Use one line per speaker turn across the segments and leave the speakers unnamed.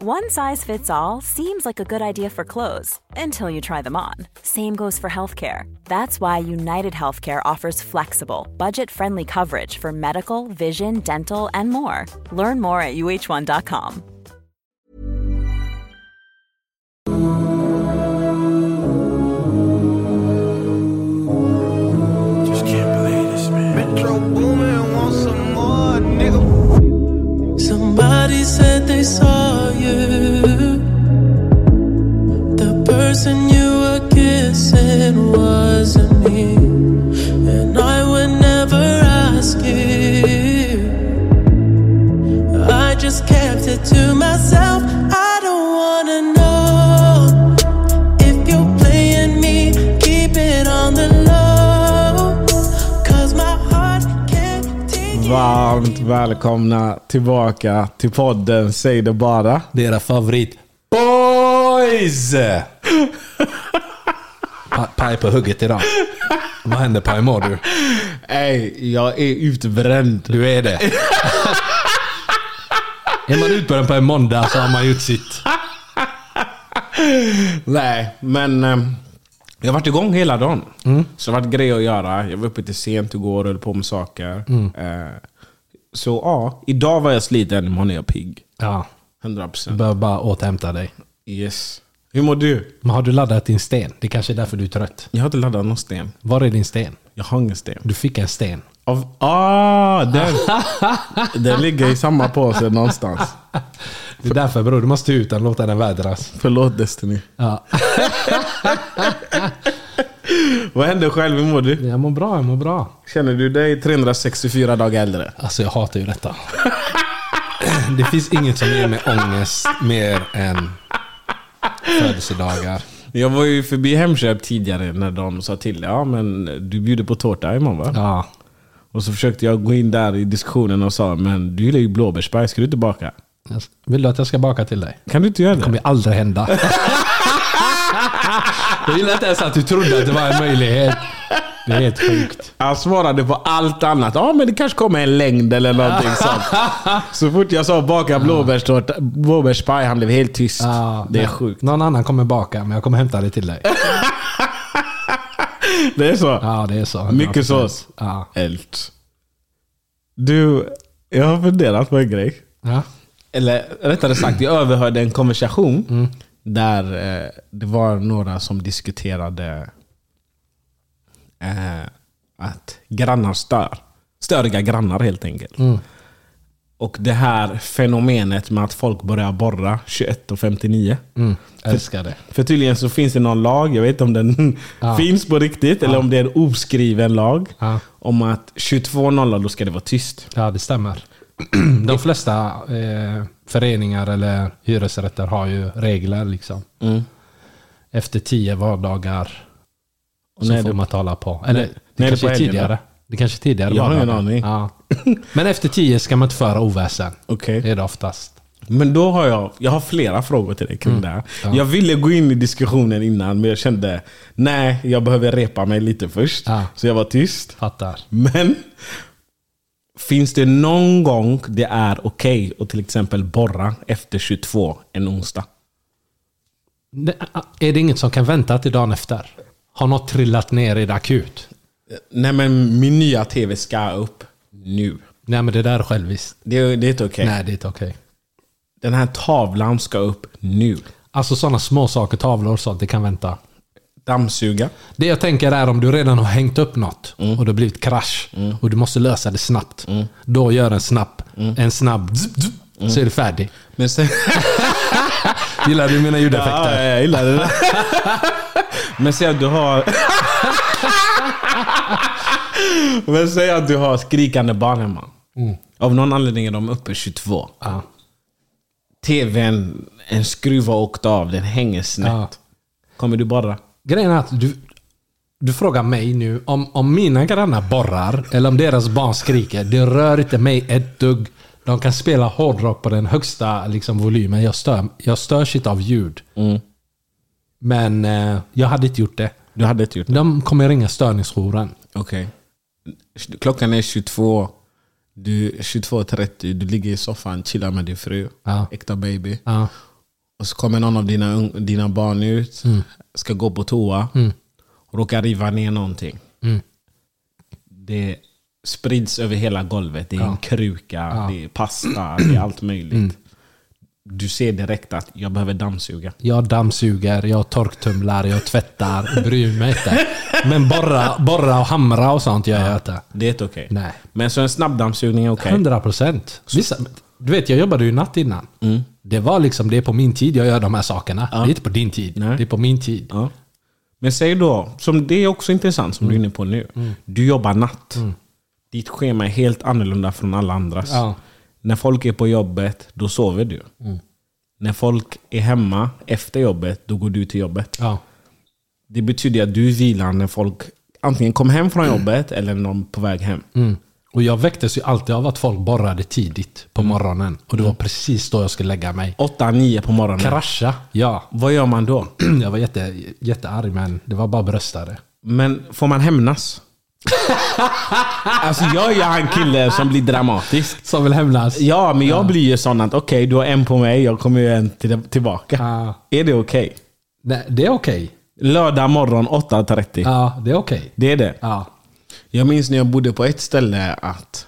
One size fits all seems like a good idea for clothes until you try them on. Same goes for healthcare. That's why United Healthcare offers flexible, budget friendly coverage for medical, vision, dental, and more. Learn more at uh1.com.
Just can't believe this, man. Metro Boomin want some more, nigga.
Somebody said they saw person you were kissing wasn't me. And I would never ask you. I just kept it to myself. I don't wanna know if you're playing me. Keep it on the low. Cause my heart can't take it.
Varmt välkomna tillbaka till podden Säg det bara.
Deras favorit Boys! Pa- Paj på hugget idag. Vad händer Paj? Mår du?
Ey, jag är utbränd.
Du är det. Är man utbränd på en måndag så har man gjort sitt.
Nej, men eh, jag har varit igång hela dagen. Så det har varit grejer att göra. Jag var uppe till sent igår och höll på med saker. Eh, så ja, idag var jag sliten, imorgon är jag pigg.
Ja,
100%.
du behöver bara återhämta dig.
Yes. Hur mår du?
Men har du laddat din sten? Det kanske är därför du är trött.
Jag har inte laddat någon sten.
Var är din sten?
Jag har ingen sten.
Du fick en sten.
Av, ah, den, den ligger i samma påse någonstans.
Det är därför bror, du måste ut den låta den vädras.
Förlåt Destiny.
Ja.
Vad händer själv? Hur mår du?
Jag mår bra, jag mår bra.
Känner du dig 364 dagar äldre?
Alltså jag hatar ju detta. Det finns inget som ger mig ångest mer än födelsedagar.
Jag var ju förbi Hemköp tidigare när de sa till ja men du bjuder på tårta imorgon va?
Ja.
Och så försökte jag gå in där i diskussionen och sa men du gillar ju blåbärspaj, ska du inte baka?
Vill du att jag ska baka till dig?
Kan du inte göra
Det kommer
det?
ju aldrig hända. Jag gillar inte ens att du trodde att det var en möjlighet. Det är helt sjukt.
Han svarade på allt annat. Ja men det kanske kommer en längd eller någonting sånt. Så fort jag sa baka blåbärstårta, blåbärspaj, han blev helt tyst.
Ja,
det är
men
sjukt.
Någon annan kommer baka, men jag kommer hämta det till dig.
Det är så?
Ja, det är så. 100%.
Mycket sås?
Ja.
Eld. Du, jag har funderat på en grej.
ja.
Eller rättare sagt, jag överhörde en konversation
Mm.
där eh, det var några som diskuterade eh, att grannar stör. Störiga grannar helt enkelt.
Mm.
Och det här fenomenet med att folk börjar borra 21 och 59.
Mm. Älskar det.
För tydligen så finns det någon lag, jag vet inte om den
Ja.
finns på riktigt eller om det är en oskriven lag.
Ja.
Om att 22.00 då ska det vara tyst.
Ja, det stämmer. De flesta eh, föreningar eller hyresrätter har ju regler liksom.
Mm.
Efter tio vardagar
Och när
får
det-
man tala på. Eller
när-
det
det
kanske
på
är tidigare. Det kanske är tidigare
Jag har ingen aning.
Ja. Men efter tio ska man inte föra oväsen.
Okej.
Det är det oftast.
Men då har jag, jag har flera frågor till dig kring det här.
Mm. Ja.
Jag ville gå in i diskussionen innan men jag kände nej, jag behöver repa mig lite först.
Ja.
Så jag var tyst.
Fattar.
Men finns det någon gång det är okej att till exempel borra efter 22 en onsdag?
Det, är det inget som kan vänta till dagen efter? Har något trillat ner i det akut?
Nej men min nya tv ska upp nu.
Nej men det där är själviskt.
Det, det är inte okej.
Nej det är inte okej.
Den här tavlan ska upp nu.
Alltså sådana små saker, tavlor och sånt, det kan vänta.
Dammsuga.
Det jag tänker är om du redan har hängt upp något
Mm.
och det har blivit krasch och du måste lösa det snabbt. Då gör en snabb, en snabb zup, zup, så är du färdig.
Men sen...
Gillar du mina
Ja,
ljudeffekter?
jag gillar det. Men säg att du har... Men säg att du har skrikande barn hemma. Av någon anledning är de uppe 22.
Ja.
TVn, en skruv har åkt av, den hänger snett.
Ja.
Kommer du borra?
Grejen är att du, du frågar mig nu om, om mina grannar borrar eller om deras barn skriker. Det rör inte mig ett dugg. De kan spela hårdrock på den högsta liksom, volymen. Jag, stör, jag störs inte av ljud. Men eh, jag hade inte gjort det.
Du hade inte gjort det?
De kommer ringa störningsjouren.
Okej. Klockan är 22. Du 22.30, du ligger i soffan, chillar med din fru.
Ja.
Äkta baby.
Ja.
Och så kommer någon av dina, dina barn ut, ska gå på toa, och råkar riva ner någonting. Det sprids över hela golvet. Det är en kruka, det är pasta, det är allt möjligt. Du ser direkt att jag behöver dammsuga.
Jag dammsuger, jag torktumlar, jag tvättar. Bryr mig inte. Men borra, borra och hamra och sånt gör jag inte.
Det är inte okej.
Nej.
Men så en snabbdammsugning är okej.
100 procent. Du vet, jag jobbade ju natt innan. Det var liksom, det är på min tid jag gör de här sakerna. Det är inte på din tid.
Nej.
Det är på min tid.
Ja. Men säg då, som det är också intressant som du är inne på nu. Du jobbar natt. Ditt schema är helt annorlunda från alla andras.
Ja.
När folk är på jobbet, då sover du. När folk är hemma efter jobbet, då går du till jobbet.
Ja.
Det betyder att du vilar när folk antingen kom hem från jobbet eller när de är på väg hem.
Och jag väcktes ju alltid av att folk borrade tidigt på morgonen. Och det var precis då jag skulle lägga mig.
8-9 på morgonen.
Krascha, ja.
Vad gör man då?
Jag var jätte, jättearg men det var bara bröstare.
Men får man hämnas? alltså jag är ju han killen som blir dramatisk.
Som vill hämnas.
Ja, men jag blir ju sån att okej, du har en på mig, jag kommer ju en till, tillbaka.
Ja.
Är det okej?
Nej, det är okej.
Lördag morgon 8.30.
Ja, det är okej.
Det är det.
Ja.
Jag minns när jag bodde på ett ställe att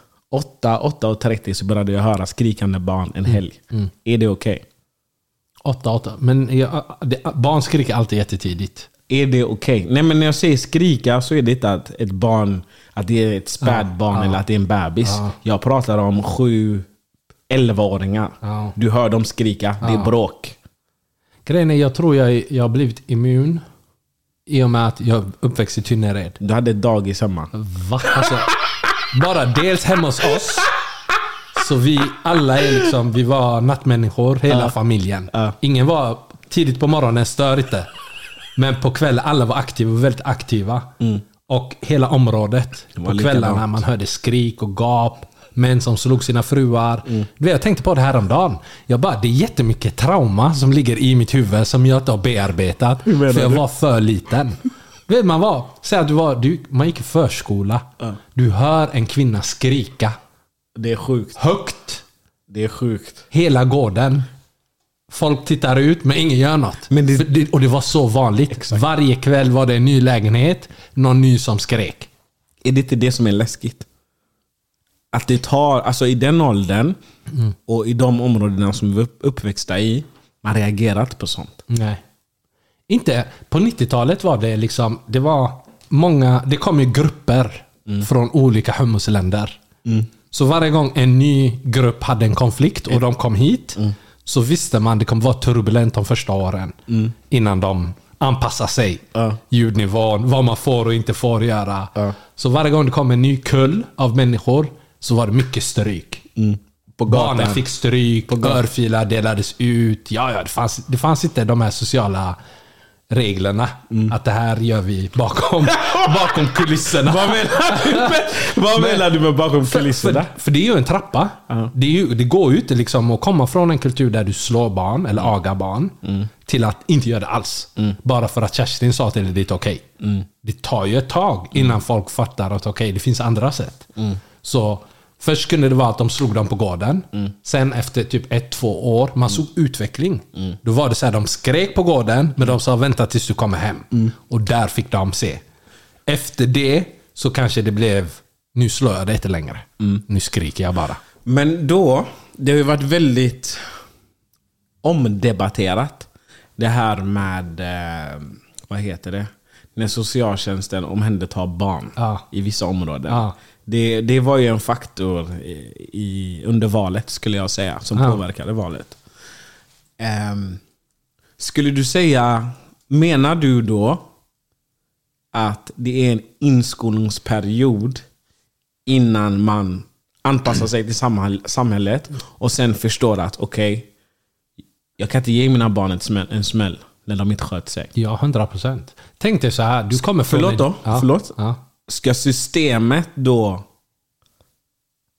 8-8.30 så började jag höra skrikande barn en helg. Är det okej?
8-8. Men jag, barn skriker alltid jättetidigt.
Är det okej? Nej men när jag säger skrika så är det inte att ett barn, att det är ett spädbarn eller att det är en bebis. Jag pratar om 7-11-åringar.
Ja.
Du hör dem skrika, det är bråk.
Grejen är, jag tror jag, jag har blivit immun. I och med att jag uppväxt i Tynnered.
Du hade ett dagis hemma.
Va? Alltså, bara dels hemma hos oss. Så vi alla är liksom, vi var nattmänniskor, hela familjen. Ingen var tidigt på morgonen, stör inte. Men på kvällen, alla var aktiva, väldigt aktiva. Och hela området, på kvällarna, man hörde skrik och gap. Män som slog sina fruar. Vet, jag tänkte på det här om dagen. Jag bara, det är jättemycket trauma som ligger i mitt huvud som jag inte har bearbetat. För jag
du?
var för liten. Du vet, man var, säg att du var, du, man gick i förskola. Du hör en kvinna skrika
Det är sjukt.
högt.
Det är sjukt.
Hela gården. Folk tittar ut men ingen gör något.
Det-
det, och det var så vanligt. Varje kväll var det en ny lägenhet. Någon ny som skrek.
Är det inte det som är läskigt? Att det tar, alltså i den åldern och i de områdena som vi är upp- uppväxta i, man reagerar inte på sånt.
Nej. Inte, på 90-talet var det liksom, det var många, det kom ju grupper från olika hummusländer. Så varje gång en ny grupp hade en konflikt och de kom hit, så visste man det kommer vara turbulent de första åren. Innan de anpassar sig.
Ja.
Ljudnivån, vad man får och inte får göra. Så varje gång det kom en ny kull av människor, så var det mycket stryk.
På
Barnen fick stryk, örfilar delades ut. Ja, ja, det, fanns, det fanns inte de här sociala reglerna. Att det här gör vi bakom, bakom kulisserna.
Vad menar du med, vad
Men-
menar du med bakom kulisserna?
För, för det är ju en trappa. Det, är ju, det går ju inte liksom att komma från en kultur där du slår barn eller agar barn till att inte göra det alls. Bara för att Kerstin sa till dig det är okej. Det tar ju ett tag innan folk fattar att okej, det finns andra sätt. Så Först kunde det vara att de slog dem på gården. Sen efter typ ett, två år, man såg utveckling. Då var det så här, de skrek på gården, men de sa vänta tills du kommer hem. Och där fick de se. Efter det så kanske det blev, nu slår jag dig inte längre. Nu skriker jag bara.
Men då, det har ju varit väldigt omdebatterat. Det här med, eh, vad heter det? När socialtjänsten omhändertar barn
Ja.
i vissa områden.
Ja.
Det, det var ju en faktor i, i, under valet, skulle jag säga, som
Ja.
påverkade valet. Ehm, skulle du säga, menar du då att det är en inskolningsperiod innan man anpassar sig till samhäll- samhället och sen förstår att okej, jag kan inte ge mina barn en smäll, en smäll när de inte sköter sig.
Ja, 100 procent. Tänk dig så här, du kommer från...
Förlåt
en-
då?
Ja.
Förlåt?
Ja.
Ska systemet då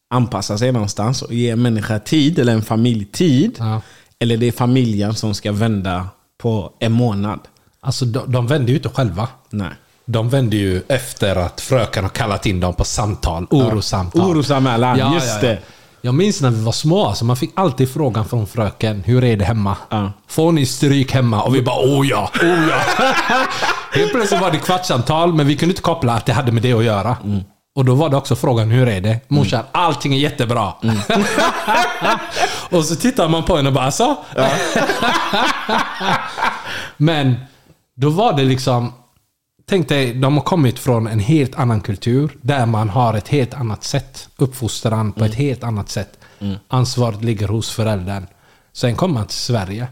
anpassa sig någonstans och ge en människa tid, eller en familj tid?
Ja.
Eller det är familjen som ska vända på en månad?
Alltså de, de vänder ju inte själva.
Nej.
De vänder ju efter att fröken har kallat in dem på samtal. Orosamtal.
Orosanmälan, just det.
Jag minns när vi var små, alltså man fick alltid frågan från fröken. Hur är det hemma?
Ja.
Får ni stryk hemma? Och vi bara oh ja, oh ja. Helt plötsligt var det kvartssamtal, men vi kunde inte koppla att det hade med det att göra. Och då var det också frågan, hur är det? Morsan, allting är jättebra. och så tittar man på henne och bara, alltså? Men då var det liksom... Tänk dig, de har kommit från en helt annan kultur där man har ett helt annat sätt. Uppfostran på ett helt annat sätt. Ansvaret ligger hos föräldern. Sen kommer man till Sverige.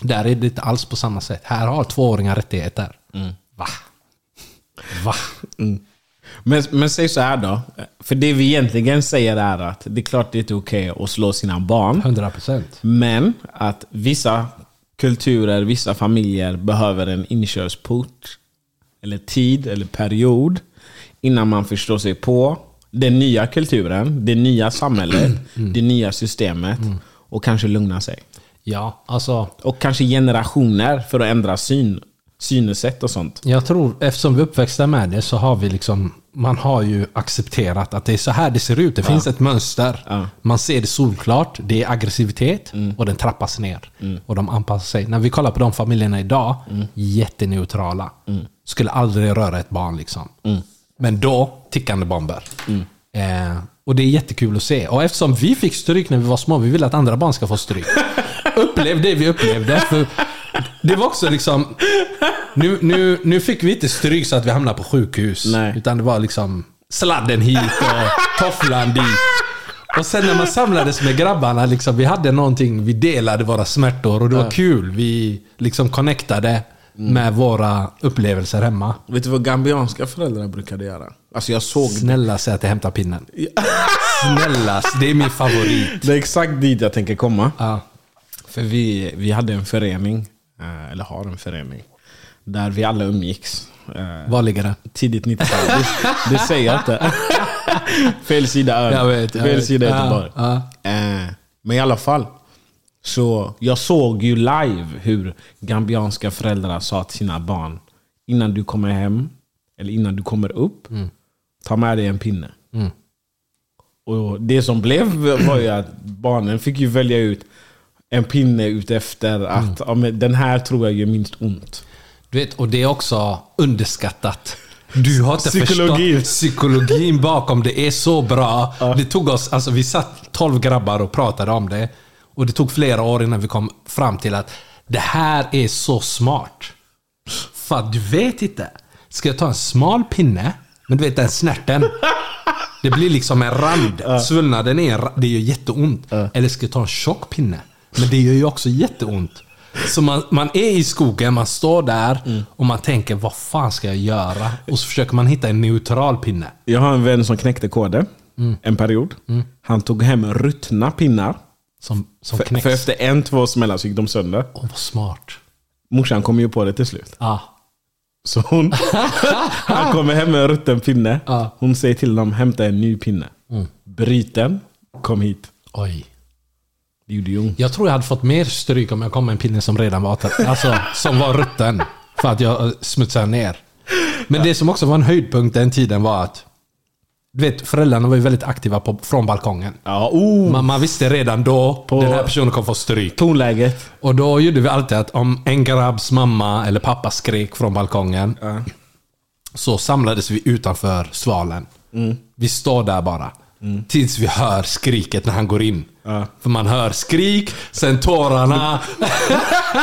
Där är det inte alls på samma sätt. Här har tvååringar rättigheter. Va? Va?
Men, men säg så här då. För det vi egentligen säger är att det är klart det är inte okej att slå sina barn.
100 procent.
Men att vissa kulturer, vissa familjer behöver en inkörsport. Eller tid, eller period. Innan man förstår sig på den nya kulturen, det nya samhället, det nya systemet. Och kanske lugna sig.
Ja, alltså.
Och kanske generationer för att ändra syn, synesätt och sånt.
Jag tror, eftersom vi är uppväxta med det så har vi liksom Man har ju accepterat att det är så här det ser ut. Det finns ett mönster.
Ja.
Man ser det solklart. Det är aggressivitet och den trappas ner. Och de anpassar sig. När vi kollar på de familjerna idag, jätteneutrala. Skulle aldrig röra ett barn liksom. Men då, tickande bomber. Eh, och det är jättekul att se. Och eftersom vi fick stryk när vi var små, vi vill att andra barn ska få stryk. Upplev det vi upplevde. För det var också liksom... Nu, nu, nu fick vi inte stryk så att vi hamnade på sjukhus.
Nej.
Utan det var liksom sladden hit och tofflan dit. Och sen när man samlades med grabbarna, liksom, vi hade någonting, vi delade våra smärtor och det var kul. Vi liksom connectade med våra upplevelser hemma.
Vet du vad gambianska föräldrar brukade göra? Alltså jag såg
Snälla säg att jag hämtar pinnen. Snälla, det är min favorit.
Det är exakt dit jag tänker komma.
Ja.
För vi, vi hade en förening, eh, eller har en förening, där vi alla umgicks. Eh,
Var ligger det?
Tidigt 90-tal. Det, det säger jag inte. Fel sida ön. Fel sida
Ja,
Göteborg.
ja.
Eh, men i alla fall. Så jag såg ju live hur gambianska föräldrar sa till sina barn innan du kommer hem, eller innan du kommer upp, ta med dig en pinne. Och Det som blev var ju att barnen fick ju välja ut en pinne utefter att ja, men den här tror jag gör minst ont.
Du vet, och det är också underskattat. Du har inte
Psykologin.
förstått psykologin bakom det är så bra. Det tog oss, alltså vi satt 12 grabbar och pratade om det. Och det tog flera år innan vi kom fram till att det här är så smart. För att du vet inte. Ska jag ta en smal pinne, men du vet den snärten. Det blir liksom en rand. Svullnaden är det gör jätteont. Eller ska jag ta en tjock pinne? Men det gör ju också jätteont. Så man, man är i skogen, man står där och man tänker vad fan ska jag göra? Och så försöker man hitta en neutral pinne.
Jag har en vän som knäckte koden
Mm.
en period. Han tog hem ruttna pinnar.
Som, som
För,
knäcks.
för efter en, två smällar så gick de sönder.
Åh, vad smart.
Morsan kom ju på det till slut.
Ah.
Så hon, han kommer hem med en rutten pinne.
Ja.
Hon säger till dem, hämta en ny pinne.
Mm.
Bryt den, kom hit.
Oj.
Det gjorde ju.
Jag tror jag hade fått mer stryk om jag kom med en pinne som redan var, alltså, som var rutten. För att jag eh, smutsade ner. Men det som också var en höjdpunkt den tiden var att du vet, föräldrarna var ju väldigt aktiva på, från balkongen.
Ja, oh.
Man, man visste redan då
På-
den här personen kommer få stryk.
Tonläget.
Och då gjorde vi alltid att om en grabbs mamma eller pappa skrek från balkongen så samlades vi utanför svalen. Vi står där bara. Tills vi hör skriket när han går in.
Ja.
För man hör skrik, sen tårarna.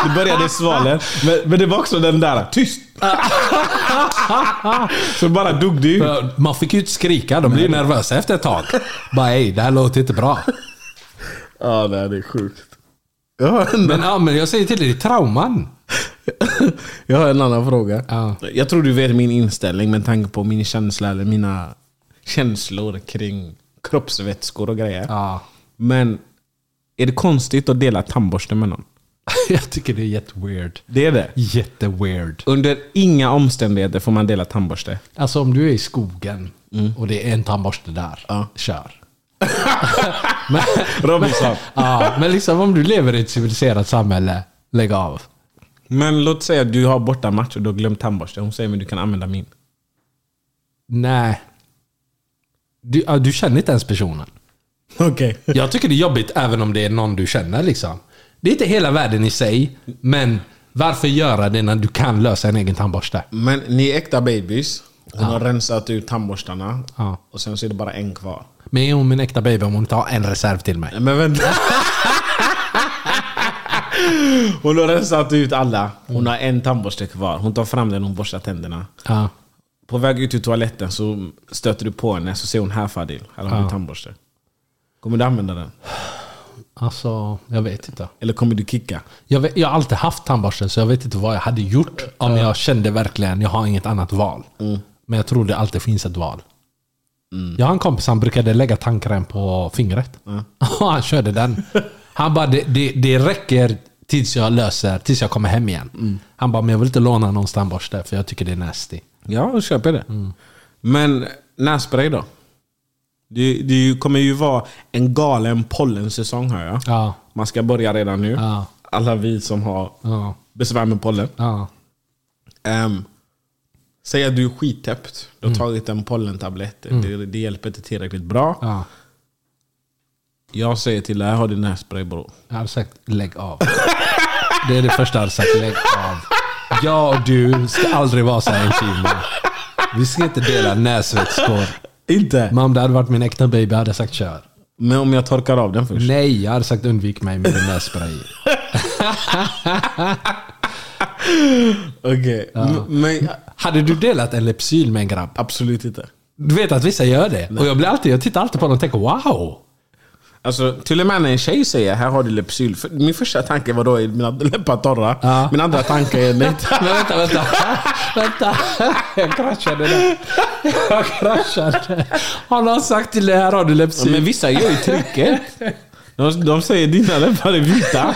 Det började svalen, men, men det var också den där tyst. Så bara dog det.
För Man fick ju inte skrika, de blir ju nervösa efter ett tag. Bara ej, det här låter inte bra.
Ja, det är sjukt. Jag har, en,
Men, ja, men jag säger till dig, det är trauman.
jag har en annan fråga.
Ja.
Jag tror du vet min inställning med tanke på min känsla, eller mina känslor kring kroppsvätskor och grejer.
Ja.
Men är det konstigt att dela tandborste med någon?
Jag tycker det är jätteweird.
Det är det.
Jätteweird.
Under inga omständigheter får man dela tandborste.
Alltså om du är i skogen och det är en tandborste där,
Ja.
kör. men,
Robinson.
ja, men liksom om du lever i ett civiliserat samhälle, lägg av.
Men låt säga att du har borta match och du har glömt tandborste. Hon säger men du kan använda min.
Nej. Du, ja, du känner inte ens personen.
Okej.
Jag tycker det är jobbigt även om det är någon du känner. Liksom. Det är inte hela världen i sig, men varför göra det när du kan lösa en egen tandborste?
Men ni är äkta babys. Hon har rensat ut tandborstarna.
Ja.
Och sen så är det bara en kvar.
Men är hon min äkta baby om hon inte har en reserv till mig?
Men vänta. Hon har rensat ut alla. Hon har en tandborste kvar. Hon tar fram den och borstar tänderna.
Ja.
På väg ut ur toaletten så stöter du på henne så ser hon här Fadil. Här har du en tandborste. Kommer du använda den?
Alltså, jag vet inte.
Eller kommer du kicka?
Jag, vet, jag har alltid haft tandborste, så jag vet inte vad jag hade gjort om jag kände verkligen jag har inget annat val. Men jag tror det alltid finns ett val. Jag har en kompis, han brukade lägga tandkräm på fingret. Och han körde den. Han bara, det, det, det räcker tills jag löser, tills jag kommer hem igen. Han bara, men jag vill inte låna någons tandborste för jag tycker det är nasty.
Ja, då köper jag det. Men nässpray då? Det, det kommer ju vara en galen pollensäsong här ja.
Ja.
Man ska börja redan nu.
Ja.
Alla vi som har
Ja.
besvär med pollen.
Ja.
Um, säg att du är skittäppt. Du har tagit en pollentablett. Det, det hjälper inte tillräckligt bra.
Ja.
Jag säger till dig, här har du nässpray bror.
Jag hade sagt lägg av. Det är det första jag hade sagt, lägg av. Jag och du ska aldrig vara så här intima. Vi ska inte dela näsvätskor.
Inte?
Men om det hade varit min äkta baby hade jag sagt kör.
Men om jag torkar av den först?
Nej, jag hade sagt undvik mig med din nässpray.
Okej. M- Men
Hade du delat en Lepsyl med en grabb?
absolut inte.
Du vet att vissa gör det. Och jag blir alltid, jag tittar alltid på dem och tänker wow.
Alltså, till och med när en tjej säger här har du Lypsyl. Min första tanke var då är mina läppar torra.
Ja.
Min andra tanke är nej.
Men vänta, vänta. vänta. Jag kraschade där. Jag kraschade. Har någon sagt till dig här har du
Ja,
Lepsyl?
Men vissa gör ju tricket. De, de säger dina läppar är vita.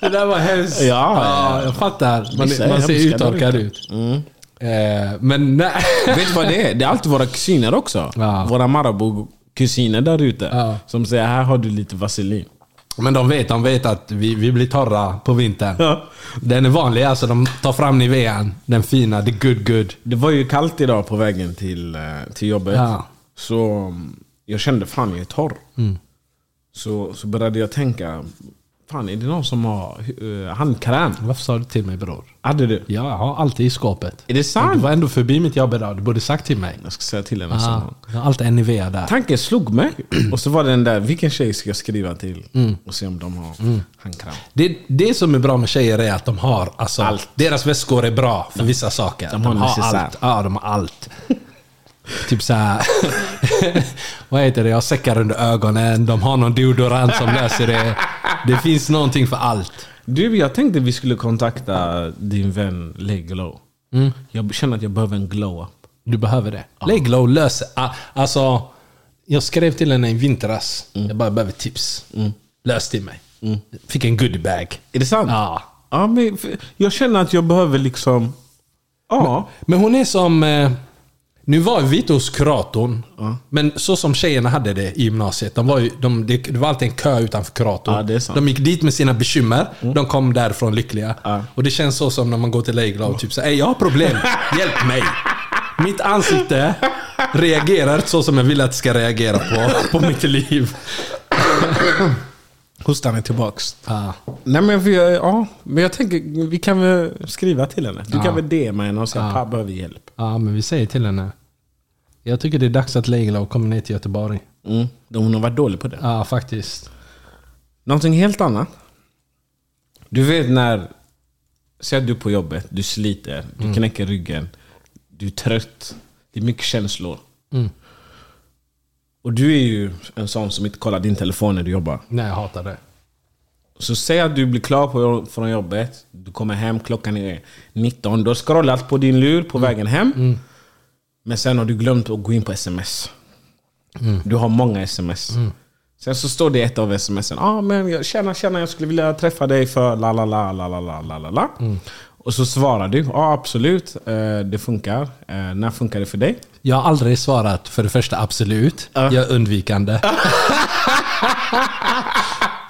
Det där var hemskt.
Ja,
ja, jag fattar. Man, man ser uttorkad ut. Eh, men nej.
Vet du vad det är? Det är alltid våra kusiner också.
Ja.
Våra Marabou-kusiner där ute.
Ja.
Som säger här har du lite vaselin.
Men de vet, de vet att vi, vi blir torra på vintern.
Ja.
Den är vanlig, alltså de tar fram Nivean. Den fina, the good good.
Det var ju kallt idag på vägen till, eh, till jobbet.
Ja.
Så mm, jag kände fan jag är torr. Så, så började jag tänka, fan är det någon som har eh, handkräm?
Varför sa du till mig bror?
Hade du?
Ja, jag har alltid i skåpet.
Är det sant?
Du var ändå förbi mitt jobb idag. Du borde sagt till mig.
Jag ska säga till henne.
Ah, jag har alltid en Nivea där.
Tanken slog mig. Och så var det den där, vilken tjej ska jag skriva till?
Mm.
Och se om de har handkräm.
Det, det som är bra med tjejer är att de har alltså,
Allt.
Deras väskor är bra för vissa saker.
De har necessär.
allt. Ja, de har allt. Typ såhär... vad heter det? Jag har säckar under ögonen. De har någon deodorant som löser det. Det finns någonting för allt.
Du, jag tänkte vi skulle kontakta din vän Leglow.
Mm.
Jag känner att jag behöver en glow-up.
Du behöver det. Lägg low, löser... Alltså, jag skrev till henne i vintras. Jag bara behöver tips. Lös till mig. Fick en goodiebag.
Är det sant?
Ja.
Ja, men jag känner att jag behöver liksom... Ja.
Men hon är som... Eh, nu var vi inte hos kuratorn. Men så som tjejerna hade det i gymnasiet. De var ju, de, det, var alltid en kö utanför kuratorn.
Ja.
De gick dit med sina bekymmer. De kom därifrån lyckliga. Och det känns så som när man går till Leigla och typ säger jag har problem. Hjälp mig. Mitt ansikte reagerar så som jag vill att det ska reagera på, på mitt liv.
Hostan är tillbaks.
Ja.
Nej men, för jag, ja, men jag tänker, vi kan väl skriva till henne. Du
Ja.
kan väl DMa henne och säga
Ja.
pappa behöver hjälp.
ja, men vi säger till henne. Jag tycker det är dags att Leila kommer ner till Göteborg.
Mm. Hon har varit dålig på det.
Ja, faktiskt.
Någonting helt annat. Du vet när... Säg att du är på jobbet, du sliter, du
Mm.
knäcker ryggen, du är trött. Det är mycket känslor.
Mm.
Och du är ju en sån som inte kollar din telefon när du jobbar.
Nej, jag hatar det.
Så säg att du blir klar på, från jobbet, du kommer hem, klockan är 19. Du har scrollat på din lur på vägen hem. Men sen har du glömt att gå in på sms. Du har många sms. Sen så står det i ett av smsen. Ah, men jag, tjena, tjena, jag skulle vilja träffa dig för la la la la la la la la la. Och så svarar du. Ja, absolut. Eh, det funkar. Eh, när funkar det för dig?
Jag har aldrig svarat för det första absolut. Jag är undvikande.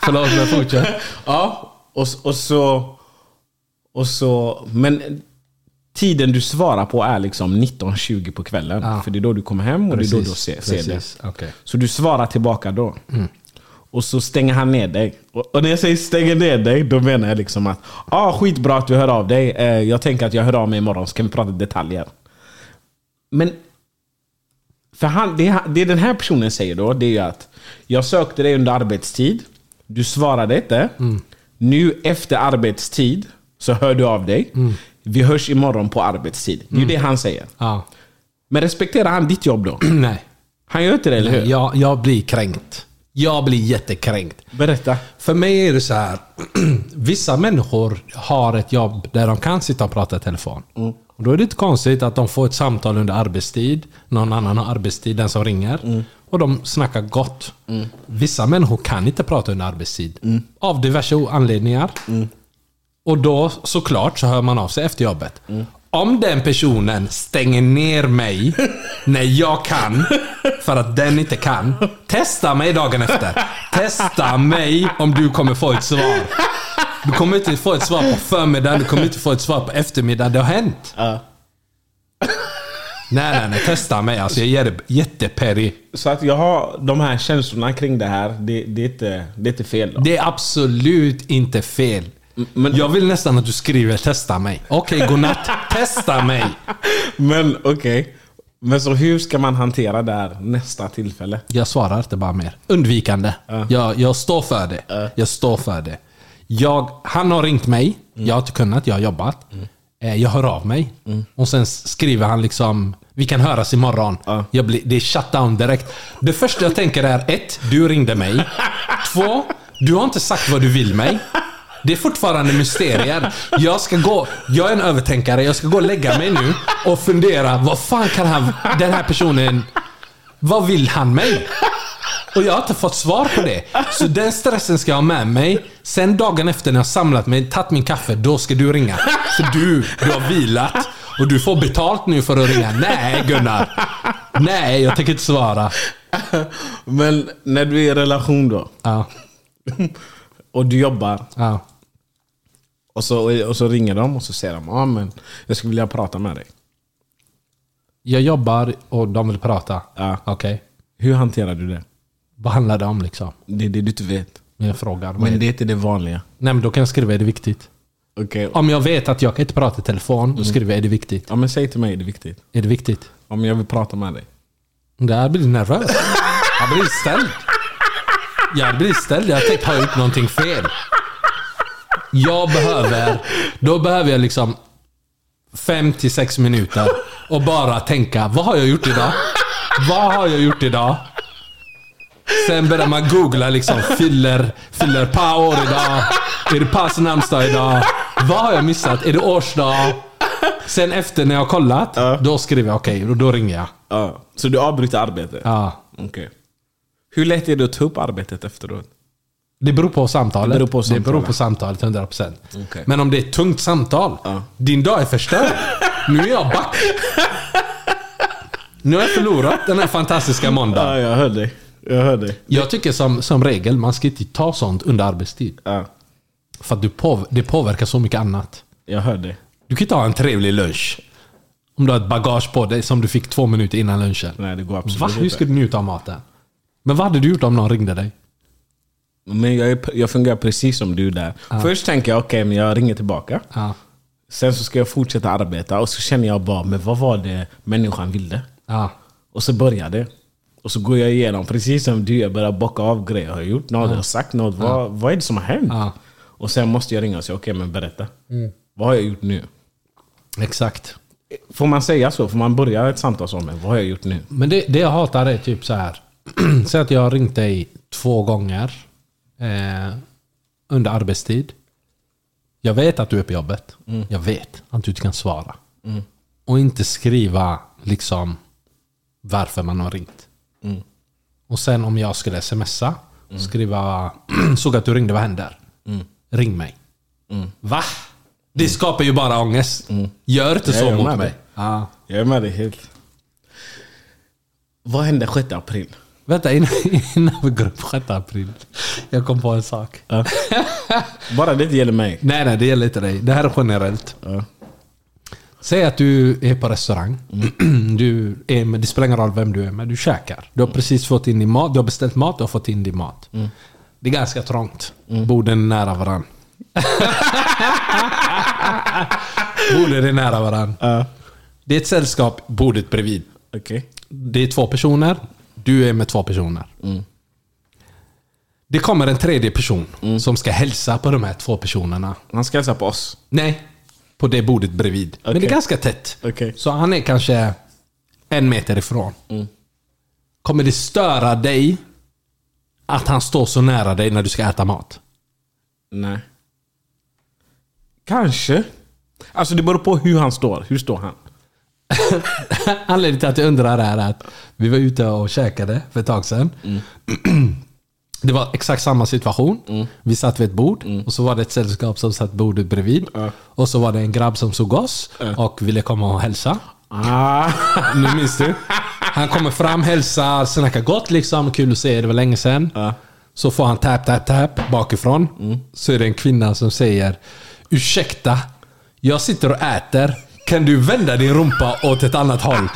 Förlåt, men fortsätt.
Ja, och, och så... Och så men tiden du svarar på är liksom 19.20 på kvällen.
Ja.
För det är då du kommer hem och det är då du ser, ser det.
Precis. Okej.
Så du svarar tillbaka då. Och så stänger han ner dig. Och, när jag säger stänger ner dig, då menar jag liksom att ah, skitbra att du hör av dig. Eh, jag tänker att jag hör av mig imorgon så kan vi prata detaljer. Men för han, det, det den här personen säger då, det är ju att jag sökte dig under arbetstid. Du svarade inte. Nu efter arbetstid så hör du av dig. Vi hörs imorgon på arbetstid. Det är ju det han säger.
Ja.
Men respekterar han ditt jobb då?
Nej.
Han gör inte det, eller hur?
Jag, jag blir kränkt. Jag blir jättekränkt.
Berätta.
För mig är det så här. Vissa människor har ett jobb där de kan sitta och prata i telefon. Och då är det inte konstigt att de får ett samtal under arbetstid. Någon annan har arbetstid, den som ringer. Och de snackar gott. Vissa människor kan inte prata under arbetstid. Av diverse anledningar. Och då såklart så hör man av sig efter jobbet. Om den personen stänger ner mig när jag kan, för att den inte kan. Testa mig dagen efter. Testa mig om du kommer få ett svar. Du kommer inte få ett svar på förmiddagen, du kommer inte få ett svar på eftermiddagen. Det har hänt. Nej, nej, nej. Testa mig. Alltså, jag ger det jätteperry.
Så att jag har de här känslorna kring det här, det, det, är, inte, det är inte fel då?
Det är absolut inte fel.
Men,
Jag vill nästan att du skriver testa mig. Okej, godnatt. Testa mig.
men okej. Men så hur ska man hantera det här nästa tillfälle?
Jag svarar inte bara mer. Undvikande. Jag, jag står för det. Jag står för det. Jag, han har ringt mig. Jag har inte kunnat, jag har jobbat. Eh, Jag hör av mig. Och sen skriver han liksom Vi kan höras imorgon. Jag blir, det är shutdown direkt. Det första jag tänker är ett, Du ringde mig. Två, Du har inte sagt vad du vill mig. Det är fortfarande mysterier. Jag ska gå, jag är en övertänkare, jag ska gå och lägga mig nu och fundera, vad fan kan han, den här personen, vad vill han mig? Och jag har inte fått svar på det. Så den stressen ska jag ha med mig. Sen dagen efter när jag samlat mig, tagit min kaffe, då ska du ringa. För du, du har vilat. Och du får betalt nu för att ringa. Nej Gunnar. Nej, jag tänker inte svara.
Men när du är i relation då,
Ja,
och du jobbar,
ja.
Och så, och så ringer de och så säger de ah, men jag skulle vilja prata med dig.
Jag jobbar och de vill prata.
Ja.
Okej.
Hur hanterar du det?
Vad handlar det om liksom?
Det är det du inte vet.
Men jag frågar.
Men
det?
det är inte det vanliga.
Nej men då kan jag skriva är det viktigt.
Okej.
Om jag vet att jag kan inte prata i telefon, då skriver jag är det viktigt.
Ja, men säg till mig, är det viktigt?
Är det viktigt?
Om jag vill prata med dig.
Där blir du nervös. Jag blir ställd. Jag blir ställd. Jag tänkte, har jag gjort någonting fel? Jag behöver, då behöver jag liksom fem till sex minuter och bara tänka, vad har jag gjort idag? Vad har jag gjort idag? Sen börjar man googla liksom, fyller, fyller pa år idag? Är det pas namnsdag idag? Vad har jag missat? Är det årsdag? Sen efter när jag har kollat, då skriver jag okej, och då ringer jag.
Ja. Så du avbryter arbetet?
Ja.
Okej. Hur lätt är det att ta upp arbetet efteråt?
Det beror på samtalet.
Det beror på
Det beror
samtalet.
på samtalet, 100%.
Okej.
Men om det är ett tungt samtal, din dag är förstörd. Nu är jag back. Nu har jag förlorat den här fantastiska måndagen.
Ja, jag hör dig. Jag hör dig.
Jag tycker som, som regel, man ska inte ta sånt under arbetstid.
Ja,
För att du påv- det påverkar så mycket annat.
jag hör dig.
Du kan inte ha en trevlig lunch. Om du har ett bagage på dig som du fick två minuter innan lunchen.
Nej, det går absolut
Va? Hur
inte.
ska du njuta av maten? Men vad hade du gjort om någon ringde dig?
Men jag, är, jag fungerar precis som du där. Först tänker jag, okej, men jag ringer tillbaka.
Ja.
Sen så ska jag fortsätta arbeta och så känner jag bara, men vad var det människan ville?
Ja.
Och så börjar det. Och så går jag igenom, precis som du, jag börjar bocka av grejer. Har jag gjort något? Har jag sagt något? Vad, vad är det som har hänt?
Ja.
Och sen måste jag ringa och säga, okej men berätta.
Mm.
Vad har jag gjort nu?
Exakt.
Får man säga så? Får man börja ett samtal så med, vad har jag gjort nu?
Men det, det jag hatar är typ så här. Säg att jag har ringt dig två gånger eh, under arbetstid. Jag vet att du är på jobbet. Jag vet att du inte kan svara. Och inte skriva liksom varför man har ringt. Och sen om jag skulle smsa, skriva såg att du ringde, vad händer? Ring mig. Va? Det skapar ju bara ångest. Gör inte så mot mig.
dig.
Ja.
Jag är med dig helt. Vad hände 6 april?
Vänta, innan, innan vi går upp 6 april. Jag kom på en sak.
Bara det inte gäller mig.
Nej, nej, det gäller inte dig. Det här är generellt.
Ja.
Säg att du är på restaurang. Du är med, det spelar ingen roll vem du är med. Du käkar. Du har precis fått in din mat. Du har beställt mat. Har fått in din mat. Det är ganska trångt. Borden är nära varandra. Borden är nära varandra. Det är ett sällskap, bordet bredvid.
Okej.
Det är två personer. Du är med två personer. Det kommer en tredje person som ska hälsa på de här två personerna.
Han ska hälsa på oss.
Nej, på det bordet bredvid. Men det är ganska tätt.
Okej.
Så han är kanske en meter ifrån. Kommer det störa dig att han står så nära dig när du ska äta mat?
Nej. Kanske. Alltså det beror på hur han står. Hur står han?
Anledningen till att jag undrar är att vi var ute och käkade för ett tag sedan. Det var exakt samma situation. Vi satt vid ett bord och så var det ett sällskap som satt bordet bredvid. Och så var det en grabb som såg oss och ville komma och hälsa.
Ah.
Nu minns du? Han kommer fram, hälsar, snackar gott liksom. Kul att se, det var länge sedan. Så får han tap, tap, tap bakifrån. Så är det en kvinna som säger Ursäkta, jag sitter och äter. Kan du vända din rumpa åt ett annat håll?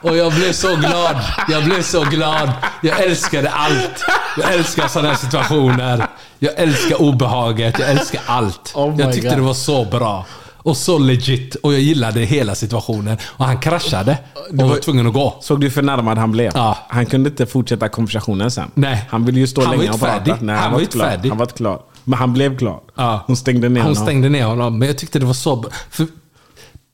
Och jag blev så glad. Jag blev så glad. Jag älskade allt. Jag älskar sådana här situationer. Jag älskar obehaget. Jag älskar allt.
Oh
jag tyckte
God.
det var så bra. Och så legit. Och jag gillade hela situationen. Och han kraschade. Och var tvungen att gå.
Såg du förnärmad han blev?
Ja.
Han kunde inte fortsätta konversationen sen.
Nej.
Han ville ju stå
Han var
länge och prata. Nej,
Han
han,
var
var
inte färdig.
Han var inte klar. Men han blev klar.
Ja.
Hon stängde ner
Hon
honom.
stängde ner honom. Men jag tyckte det var så. För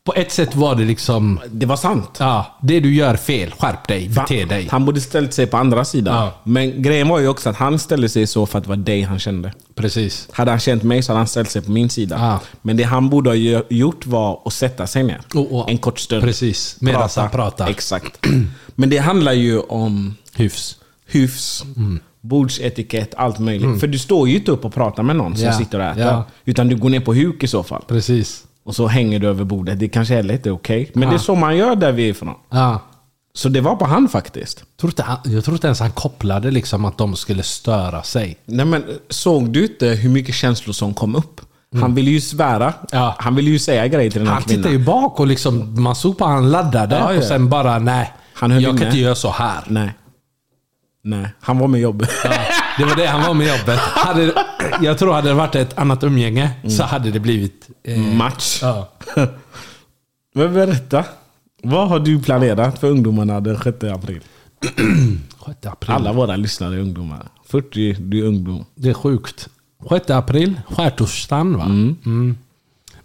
på ett sätt var det liksom...
Det var sant.
Ja, det du gör fel. Skärp dig. Bete dig.
Han borde ställt sig på andra sidan.
Ja.
Men grejen var ju också att han ställde sig så för att det var dig han kände.
Precis.
Hade han känt mig så hade han ställt sig på min sida.
Ja.
Men det han borde ha gjort var att sätta sig ner.
Och- och-
en kort stund.
Precis. Medan han pratar.
Exakt. Men det handlar ju om
Hyfs.
hyfs, bordsetikett, allt möjligt. För du står ju inte upp och pratar med någon som
Ja.
sitter och äter.
Ja.
Utan du går ner på huk i så fall.
Precis.
Och så hänger du över bordet. Det kanske heller inte är okej. Men
Ja.
det är så man gör där vi är ifrån.
Ja.
Så det var på han faktiskt.
Tror inte han, jag tror inte ens han kopplade liksom att de skulle störa sig.
Nej, men såg du inte hur mycket känslor som kom upp? Han ville ju svära.
Mm. Ja.
Han ville ju säga grejer till den här
Han
kvinnan.
tittade ju bak och liksom, man såg på han laddade
Ja, ja.
och sen bara nej.
Han
jag
ju
kan inte göra så här.
Nej. Nej, han var med jobbet.
Ja, det var det han var med jobbet. Hade, jag tror hade det varit ett annat umgänge så hade det blivit... Eh,
Match.
ja.
Men berätta. Vad har du planerat för ungdomarna den 6 april?
6 april.
Alla våra lyssnare är ungdomar. 40, du är ungdom.
Det är sjukt. 6 april, skärtorsdagen va? Mm.